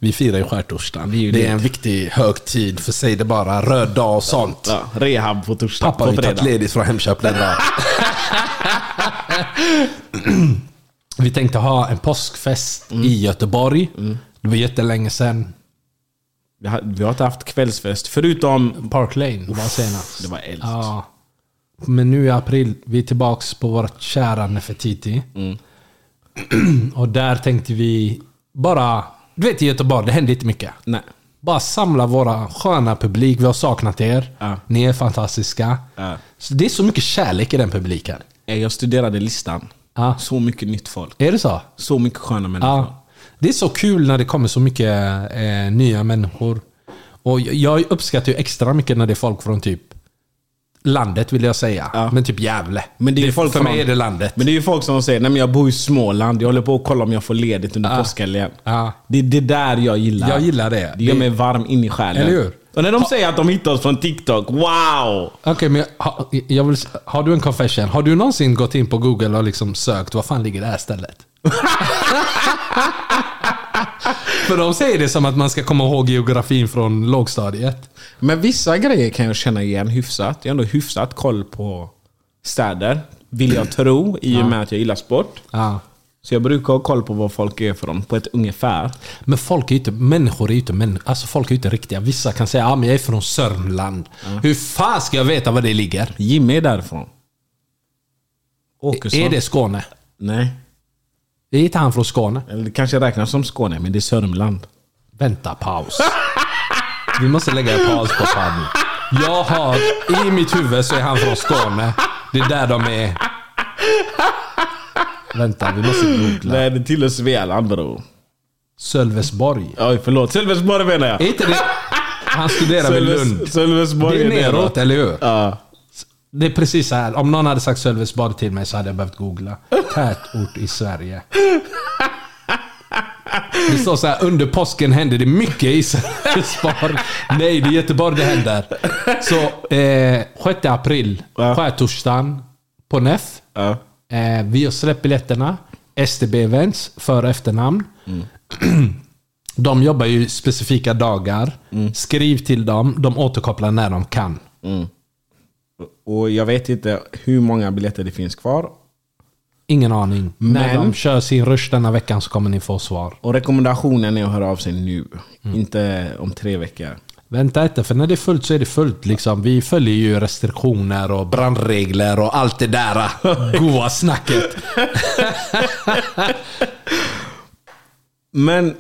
Vi firar ju skärtorsdagen.
är ju
Det
det.
är en viktig högtid för sig det bara. Röd dag och sånt.
Ja, rehab på torsdag.
Pappa har ju tagit ledigt från Hemköp den dagen. Vi tänkte ha en påskfest
Mm.
i Göteborg. Det var jättelänge sedan.
Vi har, vi har inte haft kvällsfest. Förutom...
Park Lane var senast.
Det var eld.
Ja. Men nu i april, vi är tillbaks på vårt kära Nefertiti.
Mm.
Och där tänkte vi bara... Du vet i Göteborg, det händer inte mycket.
Nej.
Bara samla våra sköna publik. Vi har saknat er.
Ja.
Ni är fantastiska.
Ja.
Så det är så mycket kärlek i den publiken.
Eh, Jag studerade listan.
Ja.
Så mycket nytt folk.
Är det så?
Så mycket sköna människor.
Det är så kul när det kommer så mycket eh, nya människor. Och jag- jag uppskattar ju extra mycket när det är folk från typ landet vill jag säga.
Ja.
Men typ Gävle.
Men det är ju folk
för mig är det landet.
Men det är ju folk som säger nej men jag bor i Småland, jag håller på att kolla om jag får ledigt under
Ja.
påskhelgen.
Ja.
Det är det där jag gillar.
Jag gillar det.
Det gör
Det-
mig varm in i själen.
Eller hur?
Och när de säger att de hittar oss från TikTok, wow!
Okej, men ha, jag vill, har du en confession? Har du någonsin gått in på Google och liksom sökt, vad fan ligger det här stället? För de säger det som att man ska komma ihåg geografin från lågstadiet.
Men vissa grejer kan jag känna igen hyfsat. Jag har ändå hyfsat koll på städer. Vill jag tro, i och med att jag gillar sport.
Ja.
Så jag brukar ha koll på vad folk är för dem, på ett ungefär.
Men folk är ju inte, människor är ju inte människor. Alltså folk är inte riktiga. Vissa kan säga att ah, men jag är från Sörmland. Hur fan ska jag veta var det ligger?
Jimmy är därifrån. Åkesson.
Är det Skåne?
Nej.
Är inte han från Skåne?
Eller det kanske räknas som Skåne, men det är Sörmland.
Vänta, paus. Vi måste lägga en paus på podden. Jag har, i mitt huvud så är han från Skåne. Det är där de är. Vänta, vi måste googla.
Nej, det tillhör Svealand bror.
Sölvesborg.
Oj, förlåt. Sölvesborg menar jag.
Är inte det... Han studerar vid
Sölves-
Lund.
Sölvesborg
Det är
neråt,
eller hur?
Ja.
Det är precis så här. Om någon hade sagt Sölvesborg till mig så hade jag behövt googla. Tätort i Sverige. Det står så här, under påsken hände det mycket i Sölvesborg. Nej, det är Göteborg det händer. Så, eh, 6 april,
Ja.
skärtorsdagen på NEF.
Ja.
Eh, vi har släppt biljetterna. STB Events, för och efternamn. De jobbar ju specifika dagar. Skriv till dem, de återkopplar när de kan.
Och jag vet inte hur många biljetter det finns kvar.
Ingen aning. När
Men-
de kör sin rush denna veckan så kommer ni få svar.
Och rekommendationen är att höra av sig nu. Inte om tre veckor.
Vänta inte, för när det är fullt så är det fullt. Liksom. Vi följer ju restriktioner och brandregler och allt det där goa snacket.
Men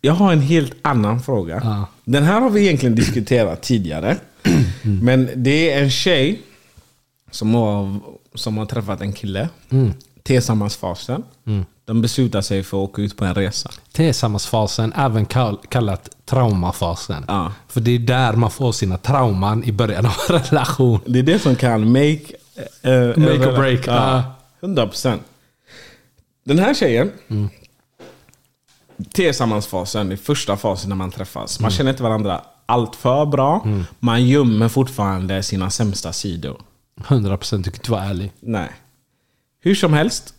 jag har en helt annan fråga.
Ja.
Den här har vi egentligen diskuterat tidigare. Men det är en tjej som har, som har träffat en kille. Tillsammansfasen. De beslutar sig för att åka ut på en resa.
Tillsammansfasen, även kall, kallat traumafasen.
Ja.
För det är där man får sina trauman i början av en relation.
Det är det som kan make... eh,
Make or break,
Ja,
ja.
100%. Den här tjejen. Tillsammansfasen, det är första fasen när man träffas. Man känner inte varandra allt för bra. Man gömmer fortfarande sina sämsta sidor.
100% tycker inte vara ärlig.
Nej. Hur som helst.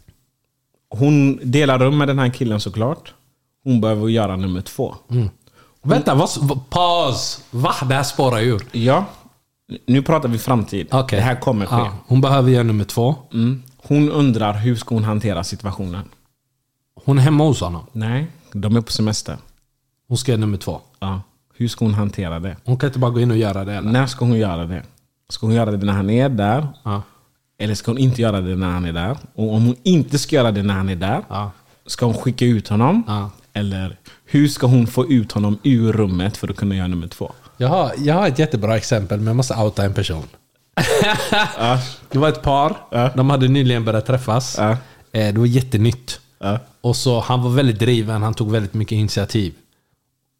Hon delar rum med den här killen såklart. Hon behöver göra nummer två.
Vänta, vad, paus! Va? Det här spårar ur.
Ja. Nu pratar vi framtid.
Okej.
Det här kommer ske.
Ja, hon behöver göra nummer två.
Mm. Hon undrar hur ska hon hantera situationen?
Hon är hemma hos honom.
Nej, de är på semester.
Hon ska göra nummer två.
Ja. Hur ska hon hantera det?
Hon kan inte bara gå in och göra det. Eller?
När ska hon göra det? Ska hon göra det när han är där?
Ja.
Eller ska hon inte göra det när han är där? Och om hon inte ska göra det när han är där,
Ja.
ska hon skicka ut honom?
Ja.
Eller hur ska hon få ut honom ur rummet för att kunna göra nummer två?
Jag, har, jag har ett jättebra exempel, men jag måste outa en person. Det var ett par. De hade nyligen börjat träffas. Eh, Det var jättenytt. Och så Han var väldigt driven, han tog väldigt mycket initiativ.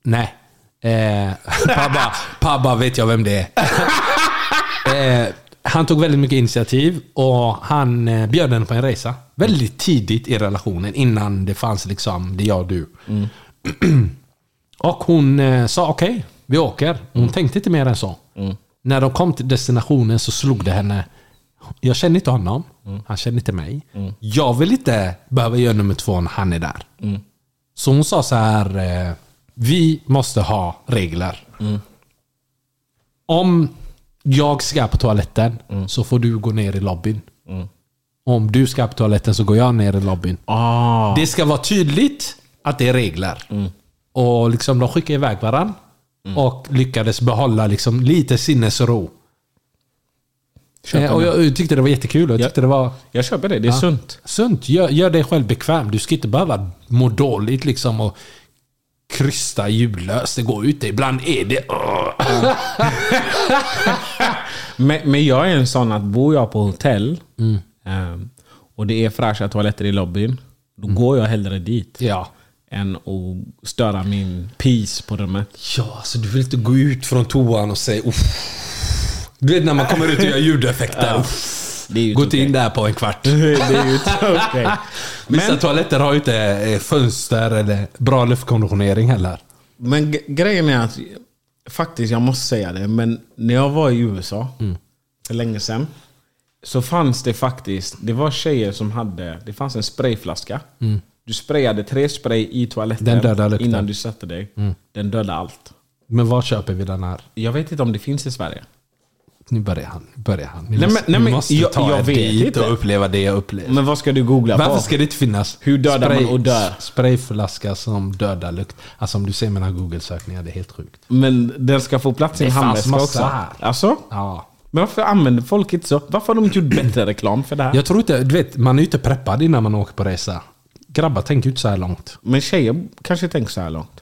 Nej. Eh, Pabba, Pabba vet jag vem det är. eh, han tog väldigt mycket initiativ och han eh, bjöd henne på en resa. Väldigt tidigt i relationen, innan det fanns liksom det jag och du. och hon eh, sa okej, vi åker. Hon tänkte inte mer än så. När de kom till destinationen så slog det henne. Jag känner inte honom. Han känner inte mig. Jag vill inte behöva göra nummer två när han är där. Så hon sa så här. Eh, vi måste ha regler. Om jag ska på toaletten så får du gå ner i lobbyn. Om du ska på toaletten så går jag ner i lobbyn.
Ah.
Det ska vara tydligt att det är regler. Och liksom de skickade iväg varandra. Och lyckades behålla liksom lite sinnesro. Eh, och jag tyckte det var jättekul. Jag
Ja.
tyckte det var
Jag köper det, det är
Ja.
sunt.
sunt. Gör, gör dig själv bekväm. Du ska inte behöva må dåligt liksom och krysta ljudlöst. Det går ut. Ibland är det...
Men, men jag är en sån att bor jag på hotell ehm, och det är fräscha toaletter i lobbyn, då går jag hellre dit.
Ja.
Än att störa min peace på rummet.
Ja, alltså du vill inte gå ut från toan och säga Uff. Du vet när man kommer ut och gör ljudeffekter. Uff.
Det är ju
Gå
inte
inte in där på en kvart.
det är ju inte okej.
Vissa
Men-
toaletter har ju inte eh, fönster eller bra luftkonditionering heller.
Men grejen är att Faktiskt, jag måste säga det. Men när jag var i USA
Mm.
för länge sedan. Så fanns det faktiskt, det var tjejer som hade, det fanns en sprayflaska. Du sprayade tre spray i toaletten
Mm.
Innan du satte dig.
Mm.
Den dödade allt.
Men var köper vi den här?
Jag vet inte om det finns i Sverige.
Nu börjar han. Nu börjar han. Vi
Nej,
måste,
nej, men
måste
jag-
ta
jag vet
dit
inte.
och uppleva det jag upplevde.
Men vad ska du googla
Varför
på?
ska det inte finnas
Hur dödar man och dör?
Sprayflaska som dödar lukt. Alltså om du ser mina google-sökningar, det är helt sjukt.
Men den ska få plats i en handväska också.
här.
Alltså?
Ja.
Men varför använder folk inte så? Varför har de inte gjort bättre reklam för det här?
Jag tror inte, du vet, man är ju inte preppad innan man åker på resa. Grabbar tänker ju inte så här långt.
Men tjejer kanske tänker så här långt.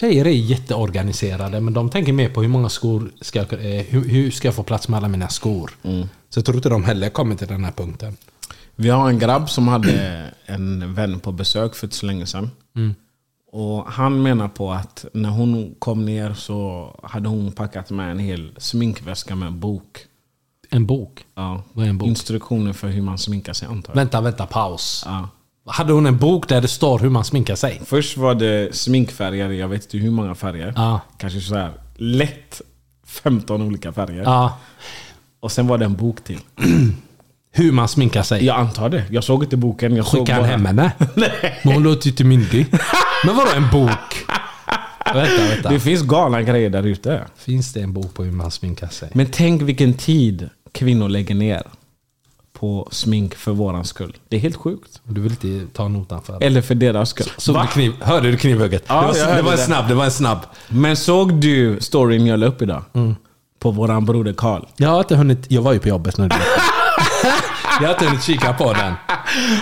Tjejer är jätteorganiserade, men de tänker mer på hur många skor ska jag, eh, hur, hur ska jag få plats med alla mina skor. Så jag tror inte de heller kommer till den här punkten.
Vi har en grabb som hade en vän på besök för inte så länge sedan.
Mm.
Och han menar på att när hon kom ner så hade hon packat med en hel sminkväska med en bok.
En bok?
Ja.
Vad är en bok?
Instruktioner för hur man sminkar sig antar jag.
Vänta, vänta, paus.
Ja.
Hade hon en bok där det står hur man sminkar sig?
Först var det sminkfärger, jag vet inte hur många färger.
Ja.
Kanske så här lätt 15 olika färger.
Ja.
Och sen var det en bok till.
Hur man sminkar sig?
Jag antar det. Jag såg inte boken. Jag såg
Skickar han hem henne? Men hon låter ju inte myndig. Men vadå en bok? Vänta, vänta.
Det finns galna grejer där ute.
Finns det en bok på hur man sminkar sig?
Men tänk vilken tid kvinnor lägger ner på smink för våran skull. Det är helt sjukt.
Du vill inte ta notan för det?
Eller för deras skull. Va?
du kniv, hörde du knivhugget?
Ja,
det, var, det var en snabb, det var en snabb.
Men såg du storyn jag la upp idag?
Mm.
På våran broder Karl.
Jag har inte hunnit, jag var ju på jobbet när du Jag har inte hunnit kika på den.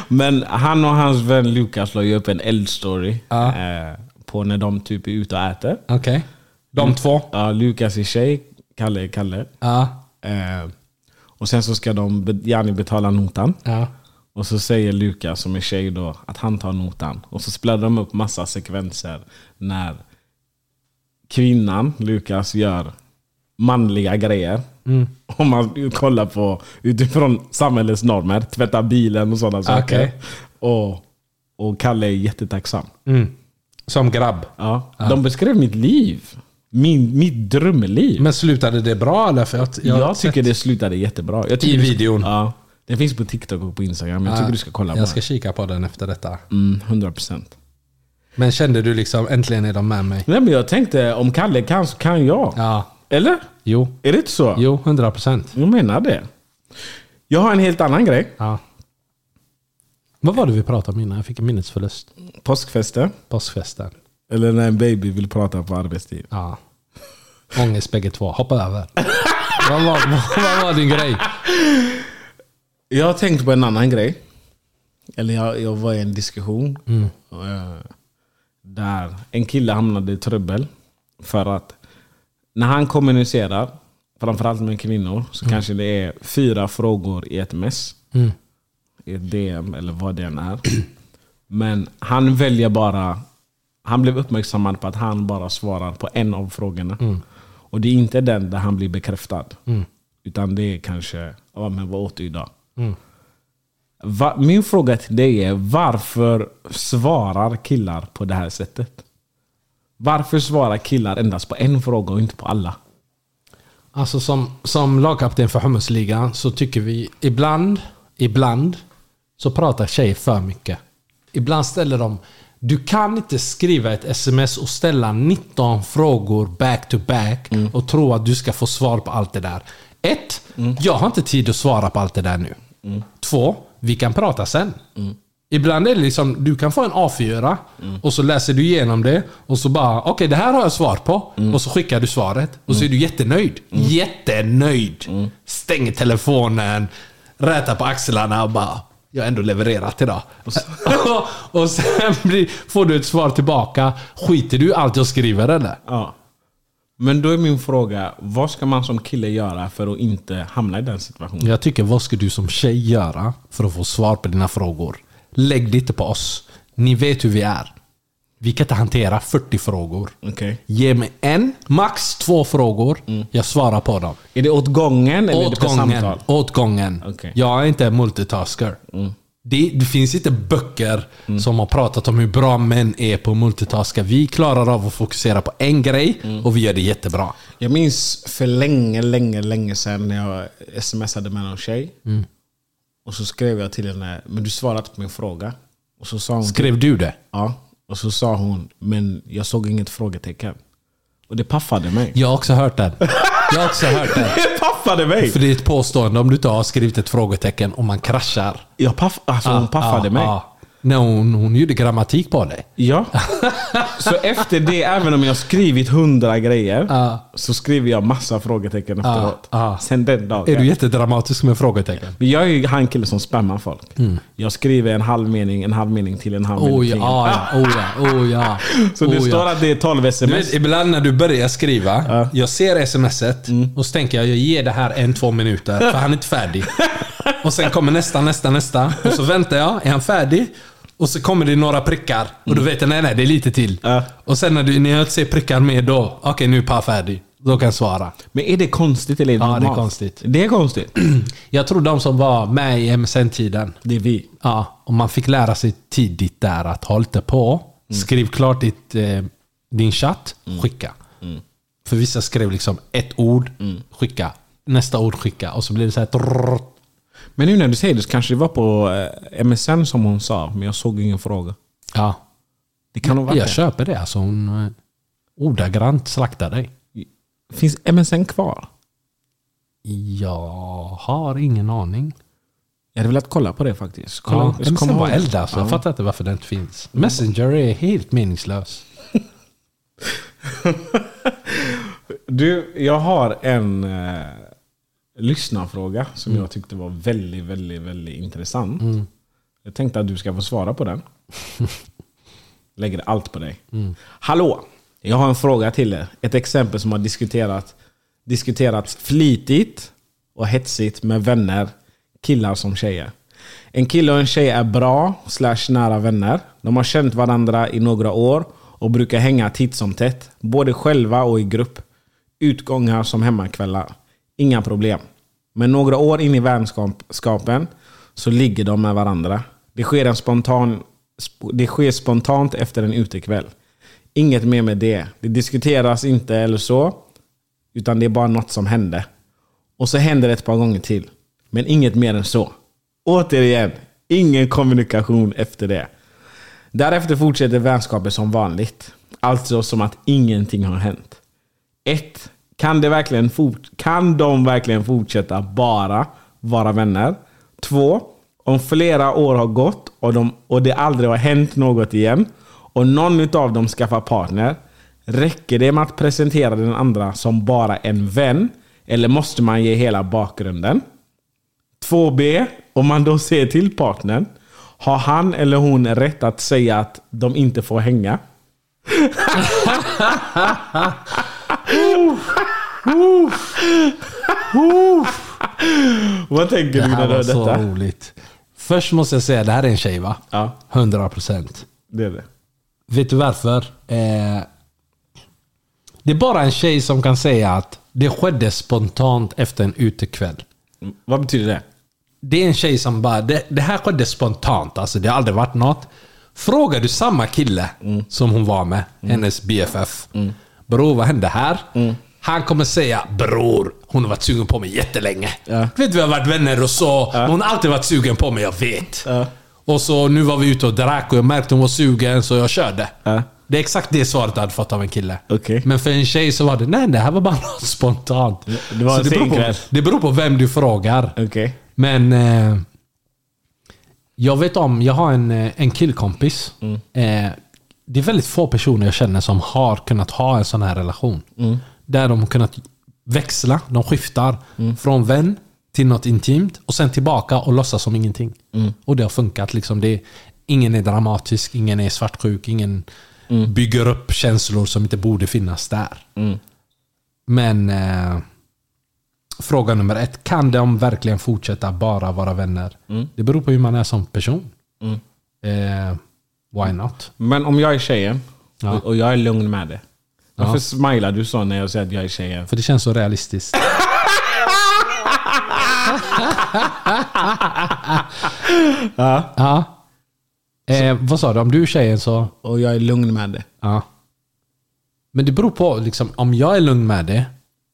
Men han och hans vän Lukas la ju upp en eldstory.
Ja.
Eh, på när de typ är ute och äter.
Okej. De två?
Ja, Lukas är tjej, Kalle är Kalle.
Ja.
Eh, och sen så ska de gärna betala notan.
Ja.
Och så säger Lukas som är tjej då att han tar notan. Och så spelar de upp massa sekvenser när kvinnan, Lukas, gör manliga grejer.
Mm.
Om man kollar på utifrån samhällets normer, tvätta bilen och sådana saker.
Okej.
Och, och Kalle är jättetacksam.
Mm. Som grabb?
Ja. De beskrev mitt liv. Min, mitt drömliv.
Men slutade det bra eller? För att
jag
jag har
tycker det slutade jättebra. Jag
I
du ska-
videon?
Ja. Den finns på TikTok och på Instagram. Jag tycker
Ja,
du ska kolla på
Jag ska
den.
kika på den efter detta.
Mm, 100%.
Men kände du liksom, äntligen är de med mig?
Nej men jag tänkte, om Kalle kan så kan jag.
Ja.
Eller?
Jo.
Är det inte så?
Jo, 100 procent.
Jag menar det. Jag har en helt annan grej.
Ja. Vad var det vi pratade om innan? Jag fick en minnesförlust.
Påskfester.
Påskfesten.
Eller när en baby vill prata på arbetstid.
Ja. Ångest bägge två. Hoppa över. vad, var, vad, var din grej?
Jag har tänkt på en annan grej. Eller jag, jag var i en diskussion.
Mm.
eh, Där en kille hamnade i trubbel. För att när han kommunicerar, framförallt med kvinnor, så
Mm.
kanske det är fyra frågor i ett mess.
Mm.
I ett DM eller vad det än är. Men han väljer bara... Han blev uppmärksammad på att han bara svarar på en av frågorna.
Mm.
Och det är inte den där han blir bekräftad.
Mm.
Utan det är kanske, ja men vad åt du idag?
Mm.
Va, min fråga till dig är, varför svarar killar på det här sättet? Varför svarar killar endast på en fråga och inte på alla?
Alltså som, som lagkapten för Hummusligan så tycker vi ibland, ibland så pratar tjejer för mycket. Ibland ställer de du kan inte skriva ett sms och ställa 19 frågor back to back och tro att du ska få svar på allt det där. Ett, Jag har inte tid att svara på allt det där nu. Två, Vi kan prata sen. Ibland är det liksom, du kan få en A4 och så läser du igenom det och så bara, okej det här har jag svar på. Och så skickar du svaret och så är du jättenöjd. Jättenöjd! Stänger telefonen, rätar på axlarna och bara, jag har ändå levererat idag. Och, så, och sen blir, får du ett svar tillbaka. Skiter du i allt jag skriver eller?
Ja. Men då är min fråga, vad ska man som kille göra för att inte hamna i den situationen?
Jag tycker, vad ska du som tjej göra för att få svar på dina frågor? Lägg det inte på oss. Ni vet hur vi är. Vi kan inte hantera 40 frågor.
Okej.
Ge mig en, max två frågor. Jag svarar på dem.
Är det åt gången eller är det
Åt gången.
samtal?
Åt gången.
Okej.
Jag är inte multitasker. Det, det finns inte böcker som har pratat om hur bra män är på att multitaska. Vi klarar av att fokusera på en grej och vi gör det jättebra.
Jag minns för länge, länge, länge sedan när jag smsade med någon tjej.
Mm.
Och så skrev jag till henne, men du svarade inte på min fråga. Och så sa hon,
Skrev du det?
Ja. Och så sa hon, men jag såg inget frågetecken. Och det paffade mig.
Jag har också hört den. Jag har också hört den.
Det paffade mig!
För det är ett påstående om du inte har skrivit ett frågetecken och man kraschar.
Jag paff, alltså hon paffade mig.
Nej, hon, hon gjorde grammatik på dig.
Ja. Så efter det, även om jag skrivit hundra grejer,
Ja.
så skriver jag massa frågetecken efteråt.
ja.
Sen den dagen.
Är du jättedramatisk med frågetecken?
Men jag är ju han killen som spammar folk. Jag skriver en halv mening, en halv mening till en halv mening
Oh
till.
ja, ja, oh ja, oh ja.
Så det
oh,
står att det är 12
Du
sms.
vet, ibland när du börjar skriva, jag ser smset och så tänker jag jag ger det här en, två minuter för han är inte färdig. och sen kommer nästa, nästa, nästa. Och så väntar jag, är han färdig? Och så kommer det några prickar. Och då vet jag, nej nej, det är lite till.
Ja.
Och sen när, du, när jag inte ser prickar med då, okej nu är Pa färdig. Då kan jag svara.
Men är det konstigt eller är det
Ja, det är
normalt?
konstigt.
Det är konstigt.
Jag tror de som var med i MSN-tiden,
Det är vi.
Ja, och man fick lära sig tidigt där att håll inte på. Skriv klart ditt, eh, din chatt, skicka. För vissa skrev liksom ett ord, skicka. Nästa ord, skicka. Och så blev det så här... trrrr.
Men nu när du säger det så kanske det var på eh, MSN som hon sa, men jag såg ingen fråga.
Ja,
Det kan vara
jag
det.
köper det. Alltså hon eh, ordagrant slaktar dig.
Finns MSN kvar?
Jag har ingen aning.
Jag hade velat kolla på det faktiskt. Kolla,
Ja, MSN var eld alltså. Jag
Ja.
fattar inte varför den inte finns. Messenger är helt meningslös.
Du, jag har en eh, lyssnarfråga som jag tyckte var väldigt, väldigt, väldigt intressant. Jag tänkte att du ska få svara på den. Lägger allt på dig. Hallå! Jag har en fråga till er. Ett exempel som har diskuterat, diskuterats flitigt och hetsigt med vänner, killar som tjejer. En kille och en tjej är bra, slash nära vänner. De har känt varandra i några år och brukar hänga titt som tätt. Både själva och i grupp. Utgångar som hemmakvällar. Inga problem. Men några år in i vänskapen så ligger de med varandra. Det sker, en spontan, det sker spontant efter en utekväll. Inget mer med det. Det diskuteras inte eller så. Utan det är bara något som hände. Och så händer det ett par gånger till. Men inget mer än så. Återigen, ingen kommunikation efter det. Därefter fortsätter vänskapen som vanligt. Alltså som att ingenting har hänt. 1. Kan, det verkligen fort, kan de verkligen fortsätta bara vara vänner? 2. Om flera år har gått och, de, och det aldrig har hänt något igen och någon av dem skaffar partner. Räcker det med att presentera den andra som bara en vän? Eller måste man ge hela bakgrunden? 2B. Om man då ser till partnern. Har han eller hon rätt att säga att de inte får hänga? Vad tänker
Det
du när
här
du hör
var så
detta?
roligt. Först måste jag säga, det här är en tjej va?
Ja,
100%.
det är det.
Vet du varför? Eh, det är bara en tjej som kan säga att det skedde spontant efter en utekväll.
Vad betyder det?
Det är en tjej som bara, det, det här skedde spontant. Alltså det har aldrig varit något. Frågar du samma kille som hon var med, hennes BFF. Bror, vad hände här? Han kommer säga, bror, hon har varit sugen på mig jättelänge.
Ja.
Du vet vi har varit vänner och så. men Hon har alltid varit sugen på mig, jag vet. Och så nu var vi ute och drack och jag märkte hon var sugen så jag körde.
Ja.
Det är exakt det svaret jag hade fått av en kille.
Okej.
Men för en tjej så var det, nej det här var bara något spontant.
det var
Så
en
beror på, det beror på vem du frågar.
Okej.
Men eh, jag vet om, jag har en, eh, en killkompis.
Mm.
Eh, det är väldigt få personer jag känner som har kunnat ha en sån här relation.
Mm.
Där de har kunnat växla, de skiftar
Mm.
från vän till något intimt och sen tillbaka och låtsas som ingenting.
Mm.
Och det har funkat. Liksom. Det är, ingen är dramatisk, ingen är svartsjuk, ingen bygger upp känslor som inte borde finnas där.
Mm.
Men eh, fråga nummer ett. Kan de verkligen fortsätta bara vara vänner?
Mm.
Det beror på hur man är som person. Eh, why not?
Men om jag är tjejen
Ja.
och, jag är lugn med det. Varför
Ja.
smilar du så när jag säger att jag är tjejen?
För det känns så realistiskt.
Ja.
ja. Eh, vad sa du? Om du är tjejen så...
Och jag är lugn med det.
Ja. Men det beror på. Liksom, om jag är lugn med det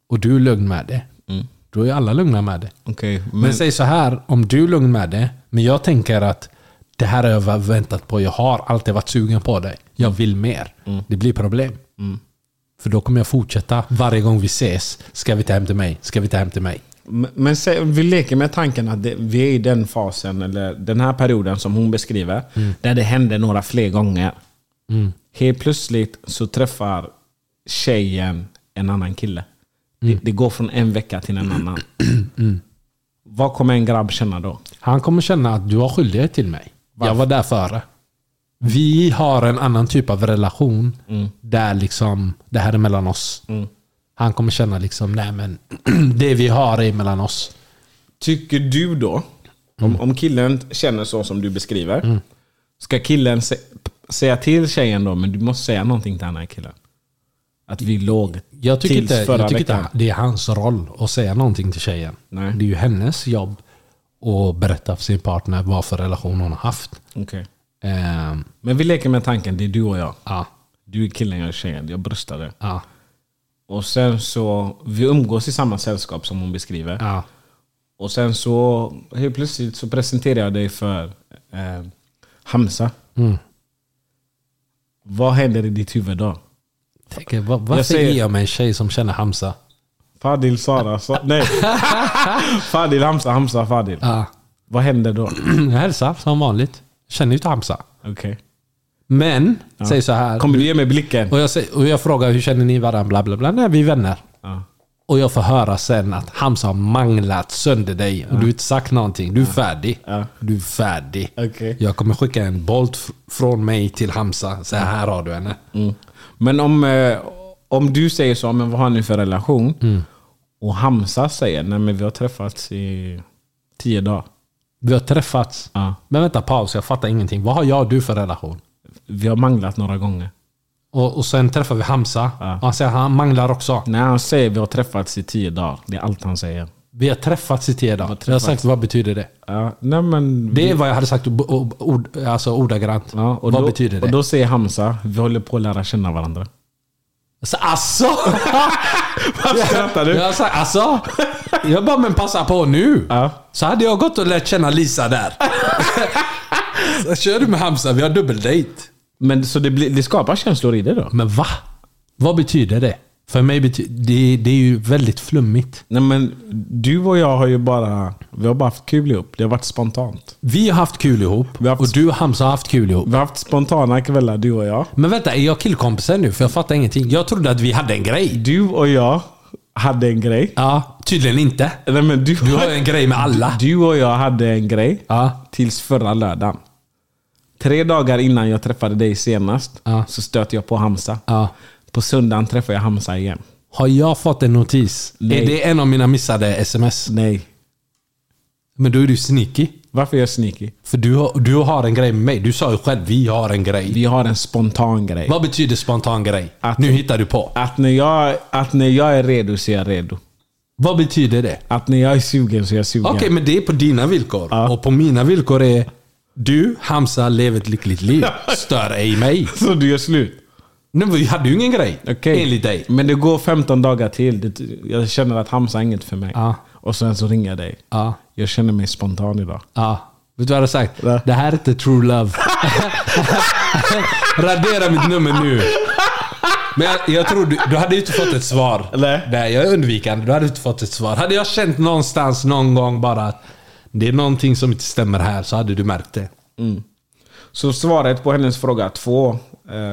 och du är lugn med det. Då är alla lugna med det.
Okej,
Men,
men,
säg så här. Om du är lugn med det. Men jag tänker att det här har jag väntat på. Jag har alltid varit sugen på dig. Jag vill mer. Det blir problem. För då kommer jag fortsätta. Varje gång vi ses. Ska vi ta hem till mig? Ska vi ta hem till mig?
men, men säg, vi leker med tanken att det, vi är i den fasen, eller den här perioden som hon beskriver. Där det händer några fler gånger. Helt plötsligt så träffar tjejen en annan kille. Det, det går från en vecka till en annan. Vad kommer en grabb känna då?
Han kommer känna att du har skyldighet till mig. Jag var där före. Vi har en annan typ av relation. Där liksom, det här är mellan oss. Han kommer känna liksom, nej men det vi har är mellan oss.
Tycker du då, om, om killen känner så som du beskriver, ska killen sä, säga till tjejen då, men du måste säga någonting till den här killen? Att vi låg
Jag tycker,
tills
inte,
förra
jag tycker
veckan.
inte det är hans roll att säga någonting till tjejen.
Nej.
Det är ju hennes jobb att berätta för sin partner vad för relation hon har haft.
Okej.
Ehm,
Men vi leker med tanken, det är du och jag.
ja,
Du är killen, jag är tjejen. Jag bröstade.
ja,
Och sen så, vi umgås i samma sällskap som hon beskriver.
ja.
Och sen så, helt plötsligt så presenterar jag dig för eh, Hamza.
Mm.
Vad händer i ditt huvud då?
Tänker, var, varför
säger-
ger jag mig en tjej som känner Hamza?
Fadil, Sara, Sa- nej. Fadil, Hamza, Hamza, Fadil.
Ja.
Vad händer då?
Jag hälsar som vanligt. Jag känner ju inte Hamza.
Okej.
Men, säg så här.
Kommer du ge mig blicken?
Och jag, säger, och jag frågar hur känner ni varandra? Bla bla bla. Nej, vi är vänner.
Ja.
Och jag får höra sen att Hamza har manglat sönder dig och du har inte sagt någonting. Du är färdig.
Ja.
Du är färdig.
Okej.
Jag kommer skicka en bolt från mig till Hamza. Så här har du henne.
Mm. Men om, eh, om du säger så, men vad har ni för relation?
Mm.
Och Hamza säger, nej men vi har träffats i tio dagar.
Vi har träffats.
Ja.
Men vänta, paus. Jag fattar ingenting. Vad har jag och du för relation?
Vi har manglat några gånger.
Och, och sen träffar vi Hamza.
Ja.
Och han säger han manglar också.
När han säger vi har träffats i tio dagar, det är allt han säger.
Vi har träffats i tio dagar. Jag har sagt, vad betyder det?
Ja, nej men,
Det är vad jag hade sagt ord, alltså ordagrant.
ja, och
vad
då,
betyder det?
Och då säger Hamza, vi håller på att lära känna varandra.
Så, alltså!
Varför skrattar du?
Jag sagt alltså. Jag bara, men passa på nu.
Ja.
Så hade jag gått och lärt känna Lisa där. så kör du med Hamza, vi har dubbeldejt.
Men så det, blir, det skapar känslor i det då?
Men va? Vad betyder det? För mig betyder det, det är ju väldigt flummigt.
Nej men du och jag har ju bara, vi har bara haft kul ihop. Det har varit spontant.
Vi har haft kul ihop
har haft-
och du och Hamza har haft kul ihop.
Vi har haft spontana kvällar du och jag.
Men vänta, är jag killkompisen nu? För jag fattar ingenting. Jag trodde att vi hade en grej.
Du och jag hade en grej.
Ja, tydligen inte.
Nej, men du,
Du har en grej med alla.
Du och jag hade en grej
Ja.
tills förra lördagen. Tre dagar innan jag träffade dig senast
Ja.
så stötte jag på Hamza.
Ja.
På söndagen träffade jag Hamza igen.
Har jag fått en notis?
Nej.
Är det en av mina missade sms?
Nej.
Men då är du sneaky.
Varför är jag sneaky?
För du har, du har en grej med mig. Du sa ju själv, vi har en grej.
Vi har en spontan grej.
Vad betyder spontan grej?
Att-
nu hittar du på.
Att när, jag, att när jag är redo så är jag redo.
Vad betyder det?
Att när jag är sugen så är jag sugen.
Okej, men det är på dina villkor.
Ja.
Och på mina villkor är du, Hamza, lever ett lyckligt liv. Stör ej mig.
Så du gör slut?
Nej, vi hade ju ingen grej.
Okej.
Enligt dig.
Men det går 15 dagar till. Jag känner att Hamza är inget för mig.
Ja.
Och sen så ringer jag dig.
Ja.
Jag känner mig spontan idag.
Ja. Vet du vad jag hade sagt? Det här är inte true love. Radera mitt nummer nu. Men jag, jag tror du, du hade inte fått ett svar.
Nej.
Nej, jag är undvikande. Du hade inte fått ett svar. Hade jag känt någonstans någon gång bara att det är någonting som inte stämmer här så hade du märkt det.
Så svaret på hennes fråga två,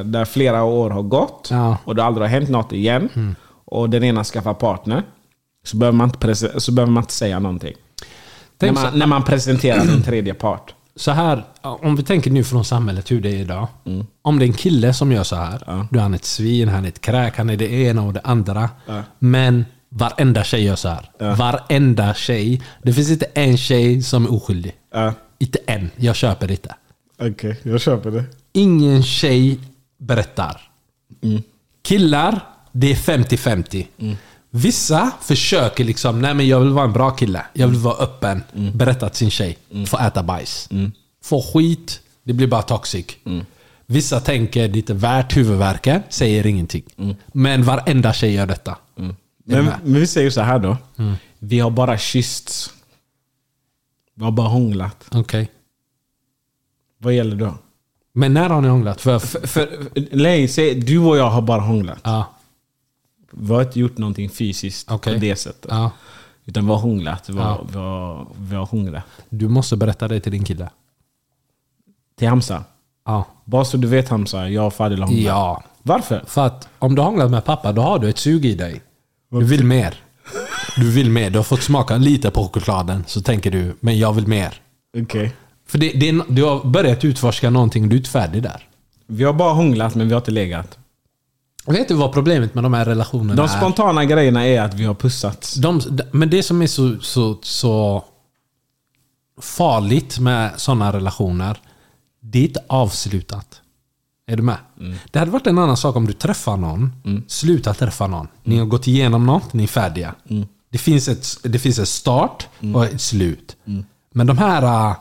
där flera år har gått
Ja.
och det aldrig har hänt något igen och den ena skaffar partner, så behöver man inte, så behöver man inte säga någonting. När man,
så,
när man presenterar en tredje part.
så här, om vi tänker nu från samhället hur det är idag. Om det är en kille som gör så här. Då är han ett svin, han är ett kräk, han är det ena och det andra. Men varenda tjej gör så här. Varenda tjej. Det finns inte en tjej som är oskyldig.
Ja.
Inte en. Jag köper inte.
Okej, jag köper det.
Ingen tjej berättar. Killar, det är 50-50. Vissa försöker liksom, nej men jag vill vara en bra kille. Jag vill vara öppen. Berätta till sin tjej. Få äta bajs. Få skit, det blir bara toxic. Vissa tänker det är inte värt huvudvärken, säger ingenting. Men varenda tjej gör detta. Du
Men, men vi säger så här då. Vi har bara kyssts. Vi har bara hånglat.
Okej.
Vad gäller då?
Men när har ni hånglat? För,
För, för, nej, säg, du och jag har bara hånglat.
ja,
Vi har inte gjort någonting fysiskt
Okej.
på det sättet.
ja.
Utan vi har hånglat. Vi har,
Ja.
vi har, vi har hånglat.
Du måste berätta det till din kille.
Till Hamza.
Ja.
Bara så du vet Hamza, jag och Fadil har hånglat.
Ja.
Varför?
För att om du har hånglat med pappa, då har du ett sug i dig. Du vill mer. Du vill mer. Du har fått smaka lite på chokladen. Så tänker du, men jag vill mer.
Okej.
För det, det du har börjat utforska någonting, du är inte färdig där.
Vi har bara hånglat men vi har inte legat.
Vet du vad problemet med de här relationerna
De
är?
spontana grejerna är att vi har pussats.
De, men det som är så, så, så farligt med sådana relationer, det är inte avslutat. Är du med? Det hade varit en annan sak om du träffar någon, slutar träffa någon. Ni har gått igenom något, ni är färdiga. Det, finns ett, det finns ett start och ett slut. Men de här äh,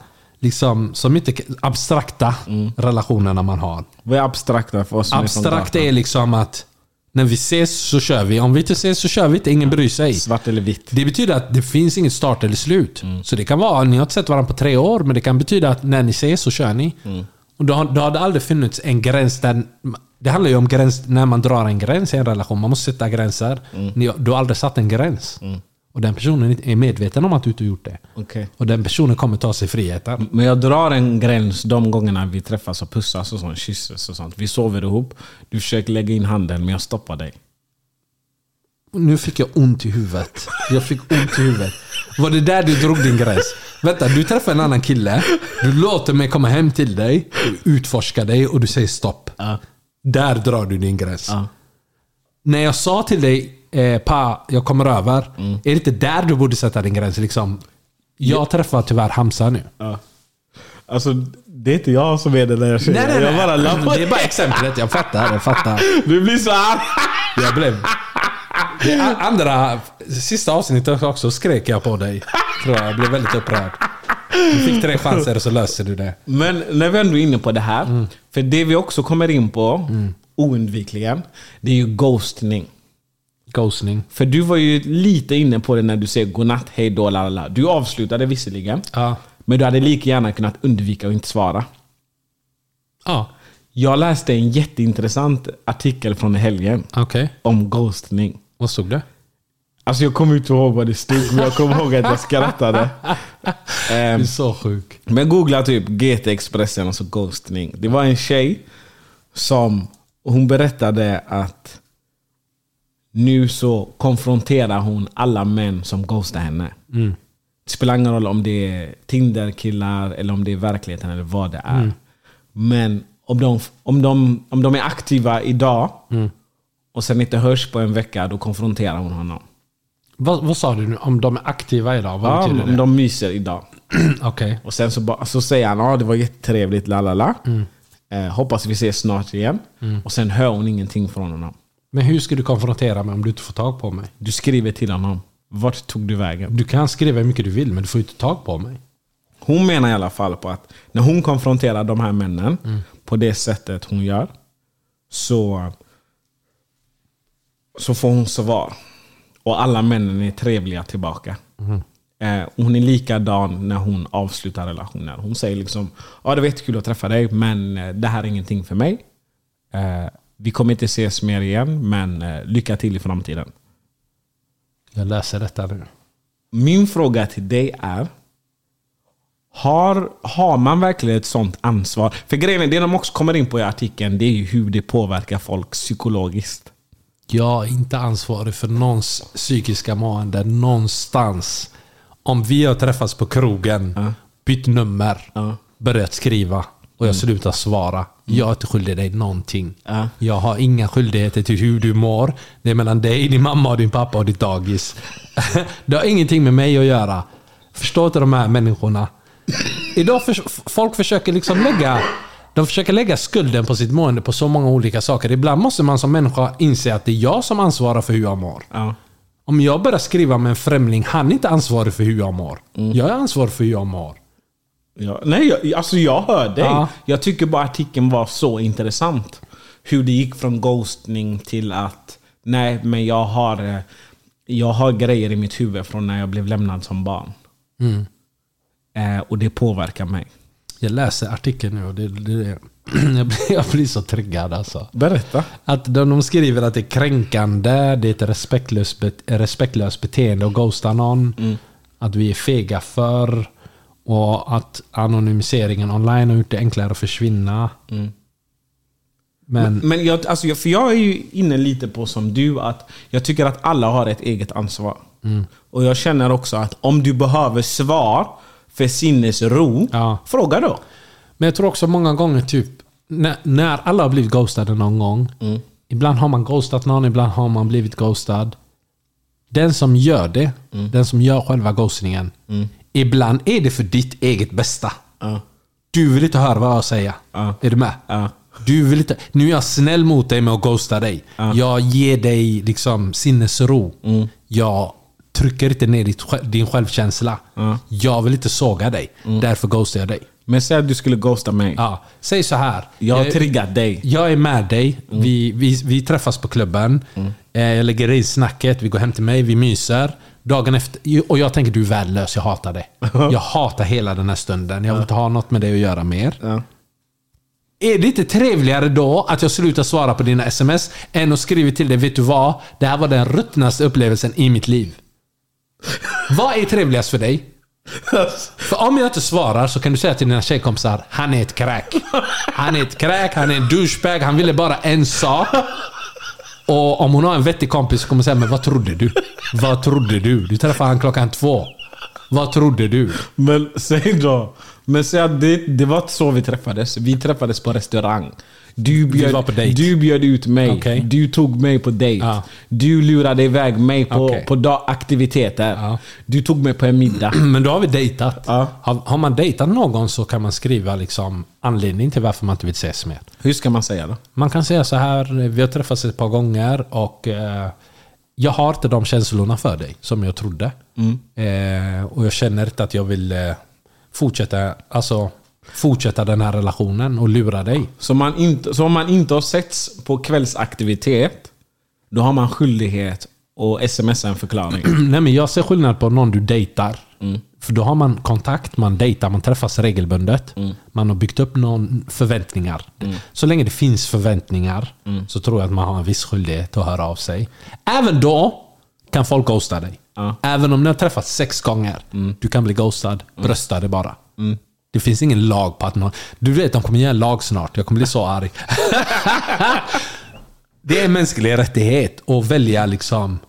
liksom, som inte, abstrakta relationerna man har.
Vad är abstrakta för oss är
Abstrakt
gatan?
är liksom att när vi ses så kör vi. Om vi inte ses så kör vi inte. Ingen bryr sig.
Svart eller vitt.
Det betyder att det finns inget start eller slut.
Mm.
Så det kan vara, ni har inte sett varandra på tre år, men det kan betyda att när ni ses så kör ni.
Mm.
Och då, har- då har det aldrig funnits en gräns där... Det handlar ju om gräns, när man drar en gräns i en relation. Man måste sätta gränser.
Mm.
Ni, du har aldrig satt en gräns. Och den personen är medveten om att du inte har gjort det.
Okej.
Och den personen kommer ta sig friheten.
Men jag drar en gräns de gångerna vi träffas och pussas och sånt, kysses och sånt. Vi sover ihop. Du försöker lägga in handen men jag stoppar dig.
Nu fick jag ont i huvudet. Jag fick ont i huvudet. Var det där du drog din gräns? Vänta, du träffar en annan kille. Du låter mig komma hem till dig, utforska dig och du säger stopp. Där drar du din gräns. När jag sa till dig, eh, pa, jag kommer över. Är det inte där du borde sätta din gräns? Liksom, jag träffar tyvärr Hamza nu.
Alltså, det är inte jag som är den där tjejen.
Nej, nej,
Jag bara
nej.
lappar.
Det är bara exemplet. Jag fattar, jag fattar.
Du blir så arg.
Jag blev... Det andra, sista avsnittet också skrek jag på dig. Tror jag. jag blev väldigt upprörd. Du fick tre chanser och så löste du det.
Men när vi ändå är inne på det här. För det vi också kommer in på, oundvikligen, det är ju ghostning.
Ghostning.
För du var ju lite inne på det när du säger godnatt, hej då, lalala. Du avslutade visserligen.
Ja.
Men du hade lika gärna kunnat undvika att inte svara.
Ja.
Jag läste en jätteintressant artikel från helgen
Okej.
om ghostning.
Vad stod det?
Alltså jag kommer inte ihåg vad det stod, men jag kommer ihåg att jag skrattade.
Du
Ehm,
är så sjuk.
Men googla typ GT Expressen och så ghostning. Det var en tjej som hon berättade att nu så konfronterar hon alla män som ghostar henne. Det spelar ingen roll om det är Tinder-killar eller om det är verkligheten eller vad det är. Men om de, om, de, om de är aktiva idag och sen inte hörs på en vecka, då konfronterar hon honom.
Vad, vad sa du nu? Om de är aktiva idag? Vad
Ja, om
det?
de myser idag.
Okej.
Och sen så, bara- så säger han ja det var jättetrevligt, la la la. Eh, hoppas vi ses snart igen. Och sen hör hon ingenting från honom.
Men hur ska du konfrontera mig om du inte får tag på mig?
Du skriver till honom. Vart tog du vägen?
Du kan skriva hur mycket du vill, men du får inte tag på mig.
Hon menar i alla fall på att när hon konfronterar de här männen på det sättet hon gör. Så, så får hon svar. Och alla männen är trevliga tillbaka. Eh, och hon är likadan när hon avslutar relationer. Hon säger liksom ja det var jättekul att träffa dig men eh, det här är ingenting för mig. Eh, vi kommer inte ses mer igen men eh, lycka till i framtiden.
Jag läser detta nu.
Min fråga till dig är har, har man verkligen ett sånt ansvar? För grejen är, det de också kommer in på i artikeln det är ju hur det påverkar folk psykologiskt.
Jag är inte ansvarig för någons psykiska mående någonstans. Om vi har träffats på krogen, bytt nummer, börjat skriva och jag slutar svara. Jag är inte skyldig dig någonting. Jag har inga skyldigheter till hur du mår. Det är mellan dig, din mamma, och din pappa och ditt dagis. Det har ingenting med mig att göra. Förstår inte de här människorna? Idag för, folk försöker liksom lägga de försöker lägga skulden på sitt mående på så många olika saker. Ibland måste man som människa inse att det är jag som ansvarar för hur jag mår. Om jag börjar skriva med en främling, han är inte ansvarig för hur jag mår. Jag är ansvarig för hur jag mår.
Ja, nej, jag, alltså jag hör dig.
Ja.
Jag tycker bara artikeln var så intressant. Hur det gick från ghostning till att nej, men jag har, eh, jag har grejer i mitt huvud från när jag blev lämnad som barn.
Mm.
Eh, och det påverkar mig.
Jag läser artikeln nu och det, det, det jag, blir, jag blir så triggad alltså.
Berätta.
Att de, de skriver att det är kränkande, det är ett respektlöst, respektlöst beteende att ghosta någon. Att vi är fega för och att anonymiseringen online har gjort det enklare att försvinna. Men,
Men jag, alltså, för jag är ju inne lite på som du, att jag tycker att alla har ett eget ansvar.
Mm.
Och jag känner också att om du behöver svar för sinnesro, fråga då.
Men jag tror också många gånger typ när, när alla har blivit ghostade någon gång. Ibland har man ghostat någon, ibland har man blivit ghostad. Den som gör det, den som gör själva ghostningen. Ibland är det för ditt eget bästa. Du vill inte höra vad jag säger. Är du med? Du vill inte, nu är jag snäll mot dig med att ghosta dig. Jag ger dig liksom sinnesro. Jag trycker inte ner ditt, din självkänsla. Jag vill inte såga dig. Därför ghostar jag dig.
Men säg att du skulle ghosta mig.
Ja, säg så här.
Jag har triggat dig.
Jag är med dig. Vi, vi, vi träffas på klubben. Eh, Jag lägger i snacket. Vi går hem till mig. Vi myser. Dagen efter. Och jag tänker du är värdelös. Jag hatar dig. Jag hatar hela den här stunden. Jag vill inte ha något med dig att göra mer. Är det inte trevligare då att jag slutar svara på dina sms än att skriva till dig, vet du vad? Det här var den ruttnaste upplevelsen i mitt liv. vad är trevligast för dig? För om jag inte svarar så kan du säga till dina tjejkompisar, han är ett crack. Han är ett crack, han är en douchebag, han ville bara en sak. Och om hon har en vettig kompis så kommer hon säga, men vad trodde du? Vad trodde du? Du träffade han klockan två. Vad trodde du?
Men säg då. Men säg att det, det var inte så vi träffades. Vi träffades på restaurang. Du bjöd. Du bjöd ut mig.
Okej.
Du tog mig på dejt.
Ja.
Du lurade iväg mig på,
Okej.
på dag, aktiviteter. Du tog mig på en middag.
Men då har vi dejtat. Har, har man dejtat någon så kan man skriva liksom anledning till varför man inte vill ses mer.
Hur ska man säga då?
Man kan säga så här, vi har träffats ett par gånger och eh, jag har inte de känslorna för dig som jag trodde. Eh, och jag känner inte att jag vill eh, fortsätta, alltså, fortsätta den här relationen och lura dig.
Så, man inte, så om man inte har setts på kvällsaktivitet, då har man skyldighet att smsa en förklaring.
Nej men jag ser skillnad på någon du dejtar. För då har man kontakt, man dejtar, man träffas regelbundet. Man har byggt upp någon förväntningar. Så länge det finns förväntningar så tror jag att man har en viss skyldighet att höra av sig. Även då kan folk ghosta dig. Även om ni har träffats sex gånger. Du kan bli ghostad. Brösta det bara. Det finns ingen lag på att någon... Du vet, de kommer göra en lag snart. Jag kommer bli så arg. det är en mänsklig rättighet att välja liksom...